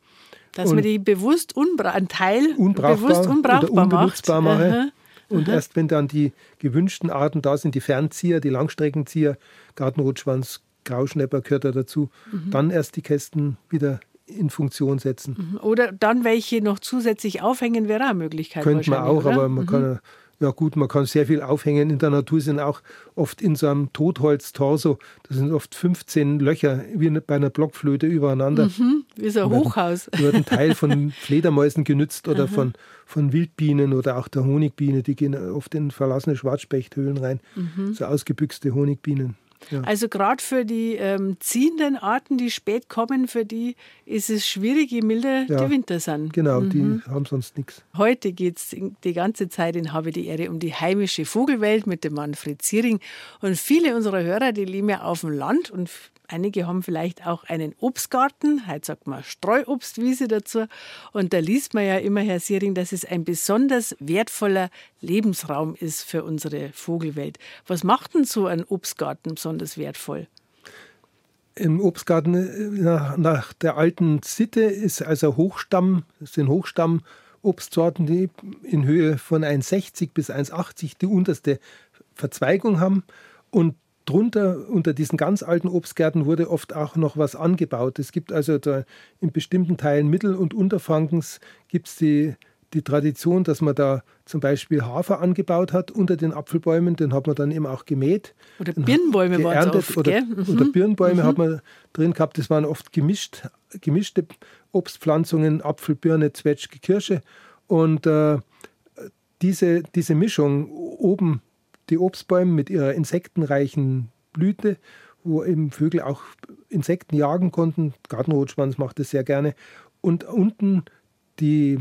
Dass und man die bewusst unbra Teil unbrauchbar bewusst unbrauchbar oder unbenutzbar macht. mache. Und Aha. erst wenn dann die gewünschten Arten da sind, die Fernzieher, die Langstreckenzieher, Gartenrotschwanz, Grauschnepper gehört da dazu, mhm. dann erst die Kästen wieder in Funktion setzen. Mhm. Oder dann welche noch zusätzlich aufhängen, wäre eine Möglichkeit. Könnte man auch, oder? aber man mhm. kann ja gut, man kann sehr viel aufhängen. In der Natur sind auch oft in so einem Totholz-Torso, das sind oft 15 Löcher, wie bei einer Blockflöte übereinander. Mhm, wie so ein Hochhaus. Die <laughs> werden Teil von <laughs> Fledermäusen genützt oder von, von Wildbienen oder auch der Honigbiene. Die gehen oft in verlassene Schwarzspechthöhlen rein. Mhm. So ausgebüxte Honigbienen. Ja. Also gerade für die ähm, ziehenden Arten, die spät kommen, für die ist es schwierig, je milder ja, die Winter sind. Genau, mhm. die haben sonst nichts. Heute geht es die ganze Zeit in Habe die Ehre um die heimische Vogelwelt mit dem Manfred Ziering. Und viele unserer Hörer, die leben ja auf dem Land und Einige haben vielleicht auch einen Obstgarten, heute sagt man Streuobstwiese dazu. Und da liest man ja immer, Herr Siering, dass es ein besonders wertvoller Lebensraum ist für unsere Vogelwelt. Was macht denn so ein Obstgarten besonders wertvoll? Im Obstgarten äh, nach, nach der alten Sitte ist also Hochstamm, sind Hochstamm-Obstsorten, die in Höhe von 1,60 bis 1,80 die unterste Verzweigung haben. Und drunter, unter diesen ganz alten Obstgärten, wurde oft auch noch was angebaut. Es gibt also da in bestimmten Teilen Mittel- und Unterfrankens gibt es die, die Tradition, dass man da zum Beispiel Hafer angebaut hat unter den Apfelbäumen. Den hat man dann eben auch gemäht. Oder Birnbäume waren oft, oder, mhm. oder Birnbäume mhm. hat man drin gehabt. Das waren oft gemischt, gemischte Obstpflanzungen, Apfel, Birne, Zwetschge, Kirsche. Und äh, diese, diese Mischung oben die Obstbäume mit ihrer insektenreichen Blüte, wo eben Vögel auch Insekten jagen konnten. Gartenrotschwanz macht das sehr gerne. Und unten die,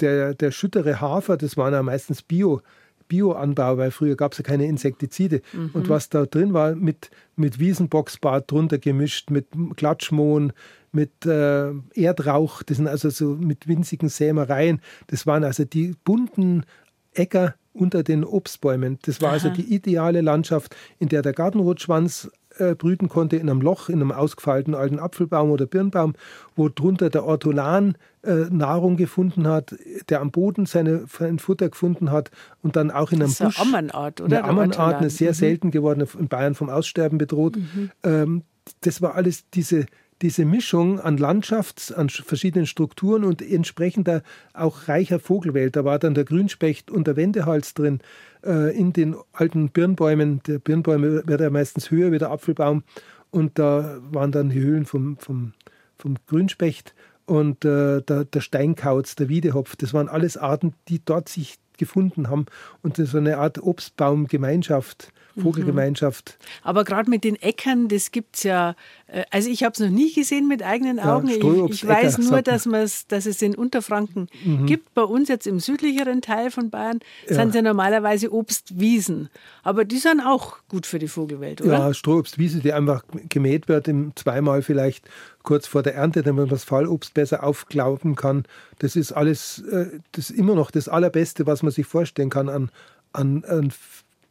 der, der schüttere Hafer, das waren ja meistens Bio, Bioanbau, weil früher gab es ja keine Insektizide. Mhm. Und was da drin war, mit, mit Wiesenboxbad drunter gemischt, mit Klatschmohn, mit äh, Erdrauch, das sind also so mit winzigen Sämereien. Das waren also die bunten Äcker unter den Obstbäumen. Das war also Aha. also die ideale Landschaft, in der der Gartenrotschwanz äh, brüten konnte, in einem Loch, in einem ausgefeilten alten Apfelbaum oder Birnbaum, wo drunter der Ortolan äh, Nahrung gefunden hat, der am Boden seine, sein Futter gefunden hat und dann auch in einem das ist Busch. Eine Ammernart, oder? Eine Ammernart, eine sehr mhm. selten gewordene, in Bayern vom Aussterben bedroht. Mhm. Ähm, das war alles diese diese Mischung an Landschaft, an verschiedenen Strukturen und entsprechender auch reicher Vogelwelt. Da war dann der Grünspecht und der Wendehals drin äh, in den alten Birnbäumen. Der Birnbäume wird ja meistens höher wie der Apfelbaum. Und da waren dann die Höhlen vom, vom, vom Grünspecht und äh, der, der Steinkauz, der Wiedehopf. Das waren alles Arten, die dort sich gefunden haben und so eine Art Obstbaumgemeinschaft Vogelgemeinschaft. Mhm. Aber gerade mit den Äckern, das gibt es ja, äh, also ich habe es noch nie gesehen mit eigenen Augen. Ja, ich, ich, weiß nur, dass, dass es in Unterfranken mhm. gibt. Bei uns jetzt im südlicheren Teil von Bayern ja. sind es ja normalerweise Obstwiesen. Aber die sind auch gut für die Vogelwelt, oder? Ja, Strohobstwiese, die einfach gemäht wird, zweimal vielleicht kurz vor der Ernte, damit man das Fallobst besser aufglauben kann. Das ist alles, äh, das ist immer noch das Allerbeste, was man sich vorstellen kann an, an, an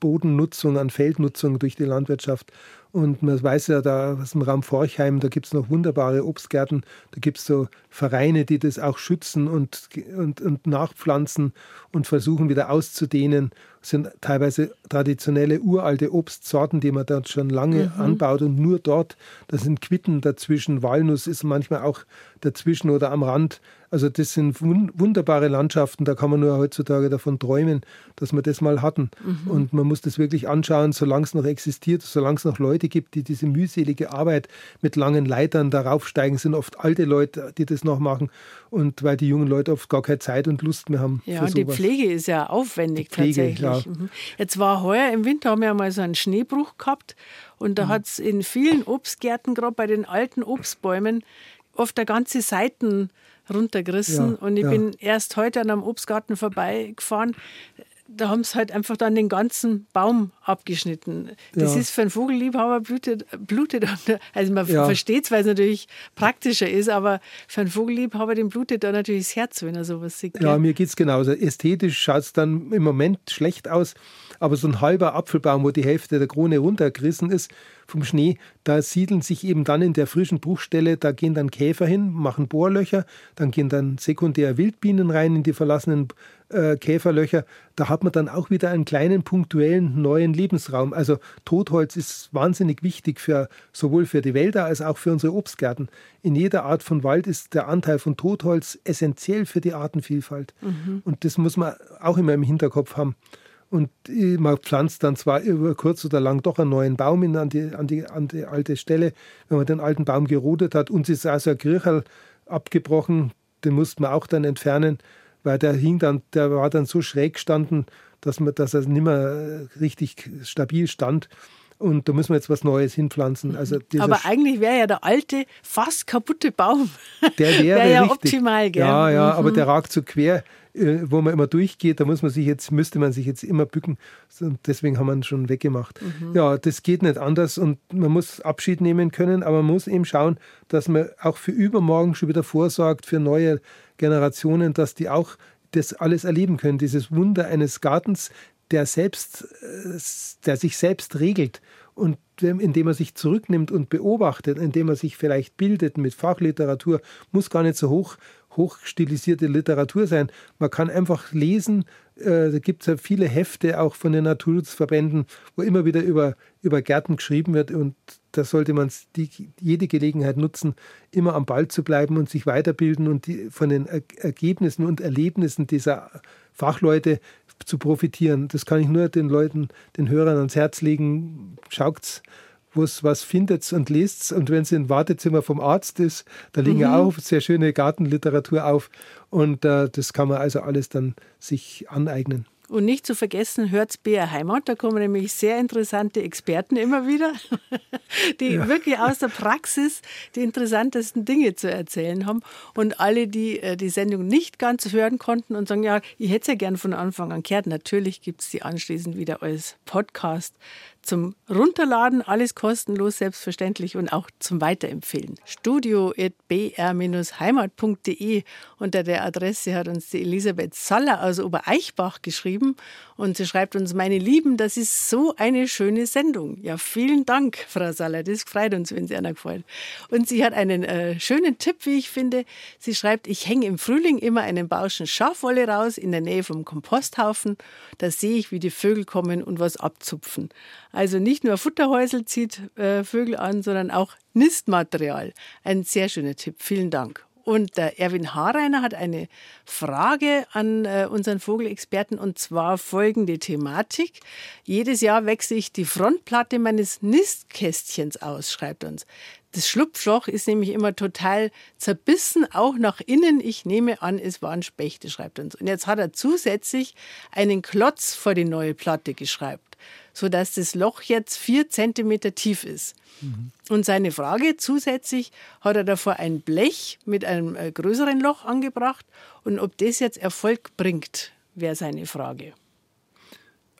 Bodennutzung, an Feldnutzung durch die Landwirtschaft. Und man weiß ja da aus dem Raum Forchheim, da gibt es noch wunderbare Obstgärten, da gibt es so Vereine, die das auch schützen und, und, und nachpflanzen und versuchen wieder auszudehnen. Sind teilweise traditionelle uralte Obstsorten, die man dort schon lange mhm. anbaut und nur dort, da sind Quitten dazwischen, Walnuss ist manchmal auch dazwischen oder am Rand. Also das sind wunderbare Landschaften, da kann man nur heutzutage davon träumen, dass wir das mal hatten. Mhm. Und man muss das wirklich anschauen, solange es noch existiert, solange es noch Leute gibt, die diese mühselige Arbeit mit langen Leitern darauf steigen, sind oft alte Leute, die das noch machen. Und weil die jungen Leute oft gar keine Zeit und Lust mehr haben. Ja, und die Pflege ist ja aufwendig Pflege, tatsächlich. Ja. Mhm. Jetzt war heuer im Winter, haben wir mal so einen Schneebruch gehabt. Und da mhm. hat es in vielen Obstgärten, gerade bei den alten Obstbäumen, oft eine ganze Seiten runtergerissen. Ja, und ich ja. bin erst heute an einem Obstgarten vorbeigefahren. Da haben sie halt einfach dann den ganzen Baum abgeschnitten. Das ja. ist für einen Vogelliebhaber blutet, blutet also man versteht es, weil es natürlich praktischer ist, aber für einen Vogelliebhaber dem blutet da natürlich das Herz, wenn er sowas sieht. Ja, mir geht es genauso. Ästhetisch schaut es dann im Moment schlecht aus, aber so ein halber Apfelbaum, wo die Hälfte der Krone runtergerissen ist, vom Schnee, da siedeln sich eben dann in der frischen Bruchstelle, da gehen dann Käfer hin, machen Bohrlöcher, dann gehen dann sekundär Wildbienen rein in die verlassenen äh, Käferlöcher. Da hat man dann auch wieder einen kleinen punktuellen neuen Lebensraum. Also Totholz ist wahnsinnig wichtig für sowohl für die Wälder als auch für unsere Obstgärten. In jeder Art von Wald ist der Anteil von Totholz essentiell für die Artenvielfalt. Mhm. Und das muss man auch immer im Hinterkopf haben. Und man pflanzt dann zwar über kurz oder lang doch einen neuen Baum in, an, die, an, die, an die alte Stelle, wenn man den alten Baum gerodet hat. Uns ist also ein Kirchel abgebrochen, den musste man auch dann entfernen, weil der hing dann, der war dann so schräg gestanden, dass, man, dass er nicht mehr richtig stabil stand. Und da müssen wir jetzt was Neues hinpflanzen. Also Aber eigentlich wäre ja der alte, fast kaputte Baum. <laughs> Der wäre wär ja richtig. optimal, gell? Ja, ja, mhm. aber der ragt so quer äh, wo man immer durchgeht, da muss man sich jetzt, müsste man sich jetzt immer bücken. Und deswegen haben wir ihn schon weggemacht. Mhm. Ja, das geht nicht anders und man muss Abschied nehmen können, aber man muss eben schauen, dass man auch für übermorgen schon wieder vorsorgt, für neue Generationen, dass die auch das alles erleben können. Dieses Wunder eines Gartens, der selbst, äh, der sich selbst regelt und indem er sich zurücknimmt und beobachtet, indem er sich vielleicht bildet mit Fachliteratur, muss gar nicht so hoch hochstilisierte Literatur sein. Man kann einfach lesen, äh, da gibt es ja viele Hefte auch von den Naturschutzverbänden, wo immer wieder über, über Gärten geschrieben wird und da sollte man die, jede Gelegenheit nutzen, immer am Ball zu bleiben und sich weiterbilden und die, von den Ergebnissen und Erlebnissen dieser Fachleute zu profitieren. Das kann ich nur den Leuten, den Hörern ans Herz legen. Schaut's wo es was findet und lest Und wenn es im Wartezimmer vom Arzt ist, da liegen mhm. ja auch sehr schöne Gartenliteratur auf. Und äh, das kann man also alles dann sich aneignen. Und nicht zu vergessen, hört's BR Heimat, da kommen nämlich sehr interessante Experten immer wieder, <laughs> die ja. wirklich aus der Praxis die interessantesten Dinge zu erzählen haben. Und alle, die äh, die Sendung nicht ganz hören konnten und sagen, ja, ich hätte es ja gern von Anfang an gehört, natürlich gibt es die anschließend wieder als Podcast zum Runterladen, alles kostenlos, selbstverständlich und auch zum Weiterempfehlen. studio.br-heimat.de unter der Adresse hat uns die Elisabeth Saller aus Obereichbach geschrieben und sie schreibt uns, meine Lieben, das ist so eine schöne Sendung. Ja, vielen Dank, Frau Saller, das freut uns, wenn sie einer gefällt. Und sie hat einen äh, schönen Tipp, wie ich finde. Sie schreibt, ich hänge im Frühling immer einen Bauschen Schafwolle raus in der Nähe vom Komposthaufen. Da sehe ich, wie die Vögel kommen und was abzupfen. Also nicht nur Futterhäusel zieht äh, Vögel an, sondern auch Nistmaterial. Ein sehr schöner Tipp. Vielen Dank. Und der Erwin Hareiner hat eine Frage an äh, unseren Vogelexperten und zwar folgende Thematik. Jedes Jahr wechsle ich die Frontplatte meines Nistkästchens aus, schreibt uns. Das Schlupfloch ist nämlich immer total zerbissen, auch nach innen. Ich nehme an, es waren Spechte, schreibt uns. Und jetzt hat er zusätzlich einen Klotz vor die neue Platte geschreibt sodass das Loch jetzt vier Zentimeter tief ist. Mhm. Und seine Frage zusätzlich hat er davor ein Blech mit einem äh, größeren Loch angebracht und ob das jetzt Erfolg bringt, wäre seine Frage.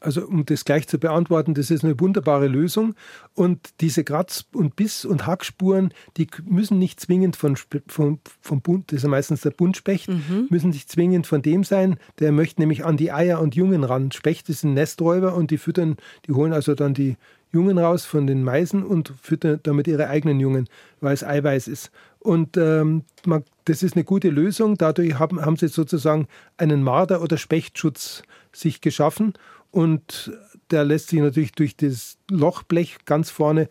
Also um das gleich zu beantworten, das ist eine wunderbare Lösung. Und diese Kratz- und Biss- und Hackspuren, die müssen nicht zwingend von, von, vom Bund, das ist ja meistens der Buntspecht, mhm. müssen nicht zwingend von dem sein. Der möchte nämlich an die Eier und Jungen ran. Specht ist ein Nesträuber und die füttern, die holen also dann die Jungen raus von den Meisen und füttert damit ihre eigenen Jungen, weil es Eiweiß ist. Und ähm, man, das ist eine gute Lösung. Dadurch haben, haben sie sozusagen einen Marder- oder Spechtschutz sich geschaffen. Und der lässt sich natürlich durch das Lochblech ganz vorne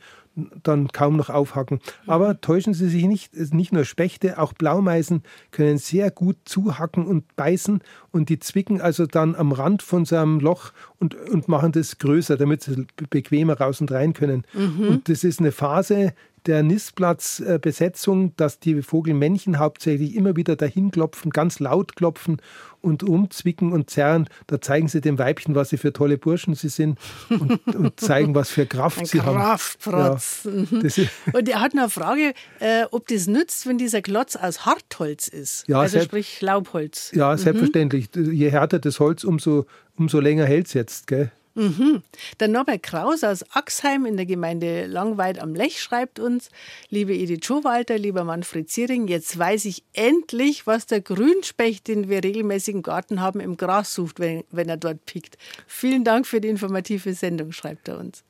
dann kaum noch aufhacken. Aber täuschen Sie sich nicht, nicht nur Spechte, auch Blaumeisen können sehr gut zuhacken und beißen und die zwicken also dann am Rand von so einem Loch und, und machen das größer, damit sie bequemer raus und rein können. Mhm. Und das ist eine Phase, der Nistplatzbesetzung, dass die Vogelmännchen hauptsächlich immer wieder dahin klopfen, ganz laut klopfen und umzwicken und zerren. Da zeigen sie dem Weibchen, was sie für tolle Burschen sie sind und, und zeigen, was für Kraft Ein sie Kraftprotz. haben. Ja, mhm. und er hat eine Frage, äh, ob das nützt, wenn dieser Klotz aus Hartholz ist. Ja, also sprich Laubholz. Ja, mhm. selbstverständlich. Je härter das Holz, umso, umso länger hält es jetzt. Gell? Mhm. Der Norbert Kraus aus Axheim in der Gemeinde Langweid am Lech schreibt uns, liebe Edith Schowalter, lieber Manfred Ziering, jetzt weiß ich endlich, was der Grünspecht, den wir regelmäßig im Garten haben, im Gras sucht, wenn, wenn er dort pickt. Vielen Dank für die informative Sendung, schreibt er uns.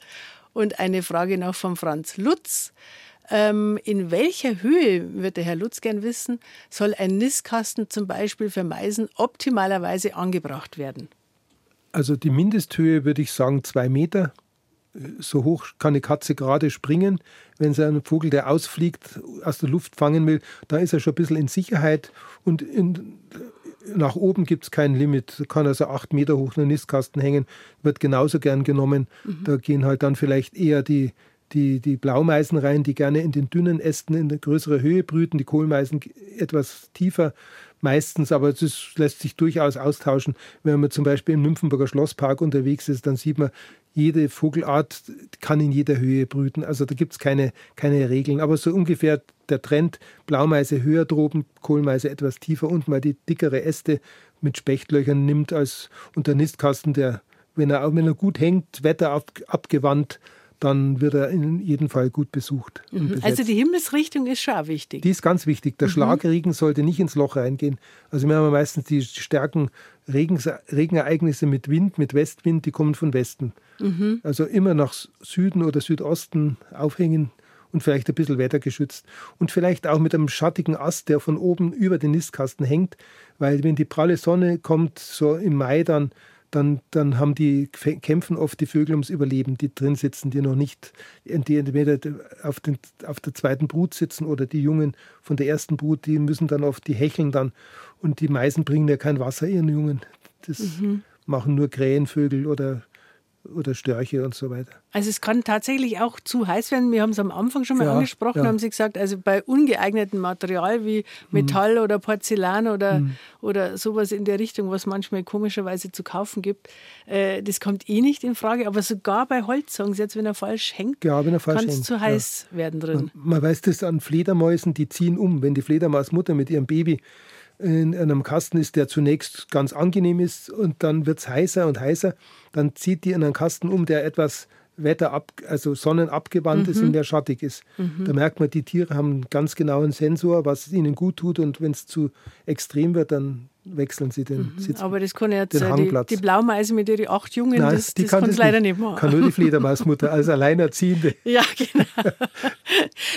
Und eine Frage noch von Franz Lutz. Ähm, in welcher Höhe, wird der Herr Lutz gern wissen, soll ein Nistkasten zum Beispiel für Meisen optimalerweise angebracht werden? Also die Mindesthöhe würde ich sagen zwei Meter. So hoch kann eine Katze gerade springen. Wenn sie einen Vogel, der ausfliegt, aus der Luft fangen will, da ist er schon ein bisschen in Sicherheit. Und in, nach oben gibt es kein Limit. Da kann also acht Meter hoch ein Nistkasten hängen, wird genauso gern genommen. Mhm. Da gehen halt dann vielleicht eher die, die, die Blaumeisen rein, die gerne in den dünnen Ästen in der größeren Höhe brüten, die Kohlmeisen etwas tiefer meistens, aber das lässt sich durchaus austauschen. Wenn man zum Beispiel im Nymphenburger Schlosspark unterwegs ist, dann sieht man, jede Vogelart kann in jeder Höhe brüten. Also da gibt es keine, keine Regeln. Aber so ungefähr der Trend, Blaumeise höher droben, Kohlmeise etwas tiefer unten, weil die dickere Äste mit Spechtlöchern nimmt als und der Nistkasten, der, wenn er, wenn er gut hängt, Wetter ab, abgewandt, dann wird er in jedem Fall gut besucht. Mhm. Also die Himmelsrichtung ist schon wichtig. Die ist ganz wichtig. Der mhm. Schlagregen sollte nicht ins Loch reingehen. Also wir haben meistens die starken Regens, Regenereignisse mit Wind, mit Westwind, die kommen von Westen. Mhm. Also immer nach Süden oder Südosten aufhängen und vielleicht ein bisschen wettergeschützt. Und vielleicht auch mit einem schattigen Ast, der von oben über den Nistkasten hängt, weil wenn die pralle Sonne kommt, so im Mai dann, dann, dann haben die kämpfen oft die Vögel ums Überleben, die drin sitzen, die noch nicht, die entweder auf, den, auf der zweiten Brut sitzen oder die Jungen von der ersten Brut, die müssen dann oft, die hecheln dann und die Meisen bringen ja kein Wasser ihren Jungen. Das mhm. machen nur Krähenvögel oder oder Störche und so weiter. Also es kann tatsächlich auch zu heiß werden. Wir haben es am Anfang schon mal ja, angesprochen, ja. haben Sie gesagt, also bei ungeeignetem Material wie Metall mhm. oder Porzellan oder, mhm. oder sowas in der Richtung, was manchmal komischerweise zu kaufen gibt, äh, das kommt eh nicht in Frage. Aber sogar bei Holzsongs, jetzt wenn er falsch hängt, ja, kann es zu heiß werden drin. Man, man weiß das an Fledermäusen, die ziehen um. Wenn die Fledermausmutter mit ihrem Baby in einem Kasten ist, der zunächst ganz angenehm ist und dann wird es heißer und heißer. Dann zieht die in einen Kasten um, der etwas wetterab, also sonnenabgewandt mhm. ist und der schattig ist. Mhm. Da merkt man, die Tiere haben einen ganz genauen Sensor, was ihnen gut tut und wenn es zu extrem wird, dann wechseln sie den mhm. Sitz. Aber das kann jetzt die, die Blaumeise mit ihren acht Jungen, Nein, das, die das kann es leider nicht machen. Kann nur die Fledermausmutter als Alleinerziehende. <laughs> ja, genau.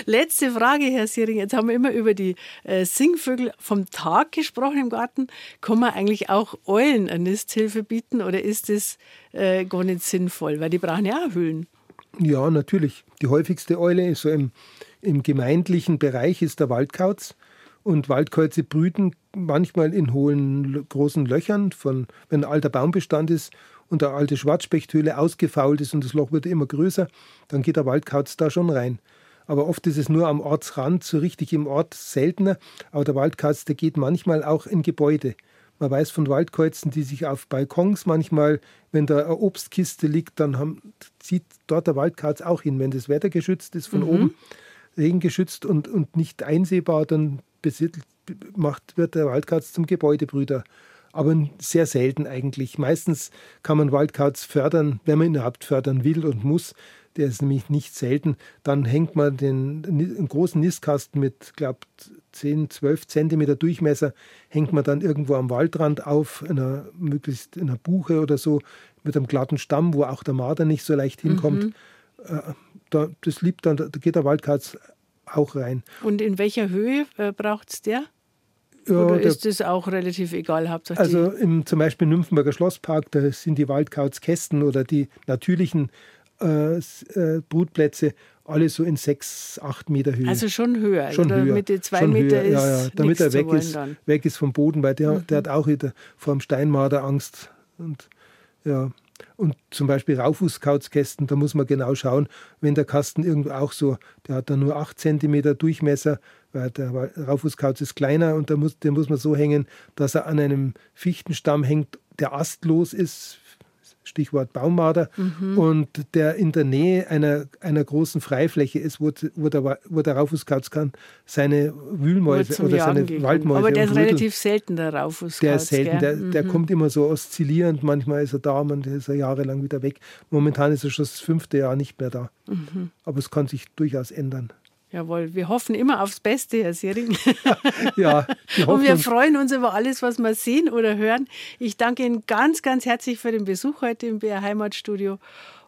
Letzte Frage, Herr Siering. Jetzt haben wir immer über die äh, Singvögel vom Tag gesprochen im Garten. Kann man eigentlich auch Eulen eine Nisthilfe bieten oder ist das äh, gar nicht sinnvoll? Weil die brauchen ja auch Höhlen. Ja, natürlich. Die häufigste Eule ist so im, im gemeindlichen Bereich ist der Waldkauz. Und Waldkreuze brüten manchmal in hohen, großen Löchern, von, wenn ein alter Baumbestand ist und eine alte Schwarzspechthöhle ausgefault ist und das Loch wird immer größer, dann geht der Waldkauz da schon rein. Aber oft ist es nur am Ortsrand, so richtig im Ort seltener. Aber der Waldkauz, der geht manchmal auch in Gebäude. Man weiß von Waldkreuzen, die sich auf Balkons manchmal, wenn da eine Obstkiste liegt, dann haben, zieht dort der Waldkauz auch hin. Wenn das Wetter geschützt ist von mhm. oben, regengeschützt und, und nicht einsehbar, dann macht, wird der Waldkauz zum Gebäudebrüder. Aber sehr selten eigentlich. Meistens kann man Waldkauz fördern, wenn man ihn überhaupt fördern will und muss. Der ist nämlich nicht selten. Dann hängt man den einen großen Nistkasten mit, glaube 10, 12 Zentimeter Durchmesser, hängt man dann irgendwo am Waldrand auf, einer, möglichst in einer Buche oder so, mit einem glatten Stamm, wo auch der Marder nicht so leicht hinkommt. Mhm äh, da, das liebt dann, da geht der Waldkauz auch rein. Und in welcher Höhe äh, braucht es der? Ja, Oder ist das auch relativ egal? Hauptsache also im, zum Beispiel im Nymphenburger Schlosspark, da sind die Waldkauzkästen oder die natürlichen äh, äh, Brutplätze alle so in sechs, acht Meter Höhe. Also schon höher. Schon oder höher. Mit den zwei Meter ist ja, ja. Damit er weg ist, weg ist vom Boden, weil der, mhm. der hat auch wieder vor dem Steinmarder Angst. Und ja. Und zum Beispiel Raufußkauzkästen, da muss man genau schauen, wenn der Kasten irgendwo auch so, der hat dann nur 8 cm Durchmesser, weil der Raufußkauz ist kleiner und da muss, den muss man so hängen, dass er an einem Fichtenstamm hängt, der astlos ist, Stichwort Baummarder, mhm. und der in der Nähe einer, einer großen Freifläche ist, wo, wo, der, wo der Raufußkauz kann seine Wühlmäuse oder seine gehen. Waldmäuse. Aber der ist relativ selten, der Raufußkauz. Der ist selten, der, mhm. der, kommt immer so oszillierend, manchmal ist er da, manchmal ist er jahrelang wieder weg. Momentan ist er schon das fünfte Jahr nicht mehr da. Mhm. Aber es kann sich durchaus ändern. Jawohl, wir hoffen immer aufs Beste, Herr Sering. <laughs> ja, <laughs> Und wir freuen uns über alles, was wir sehen oder hören. Ich danke Ihnen ganz, ganz herzlich für den Besuch heute im BR Heimatstudio.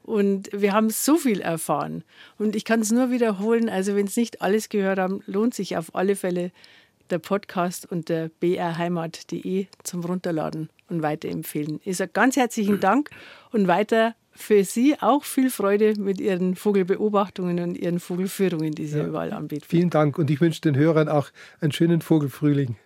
Und wir haben so viel erfahren. Und ich kann es nur wiederholen, also wenn es nicht alles gehört haben, lohnt sich auf alle Fälle der Podcast unter brheimat.de zum Runterladen und weiterempfehlen. Ich sage ganz herzlichen Dank und weiter für Sie auch viel Freude mit Ihren Vogelbeobachtungen und Ihren Vogelführungen, die Sie ja, überall anbieten. Vielen Dank und ich wünsche den Hörern auch einen schönen Vogelfrühling.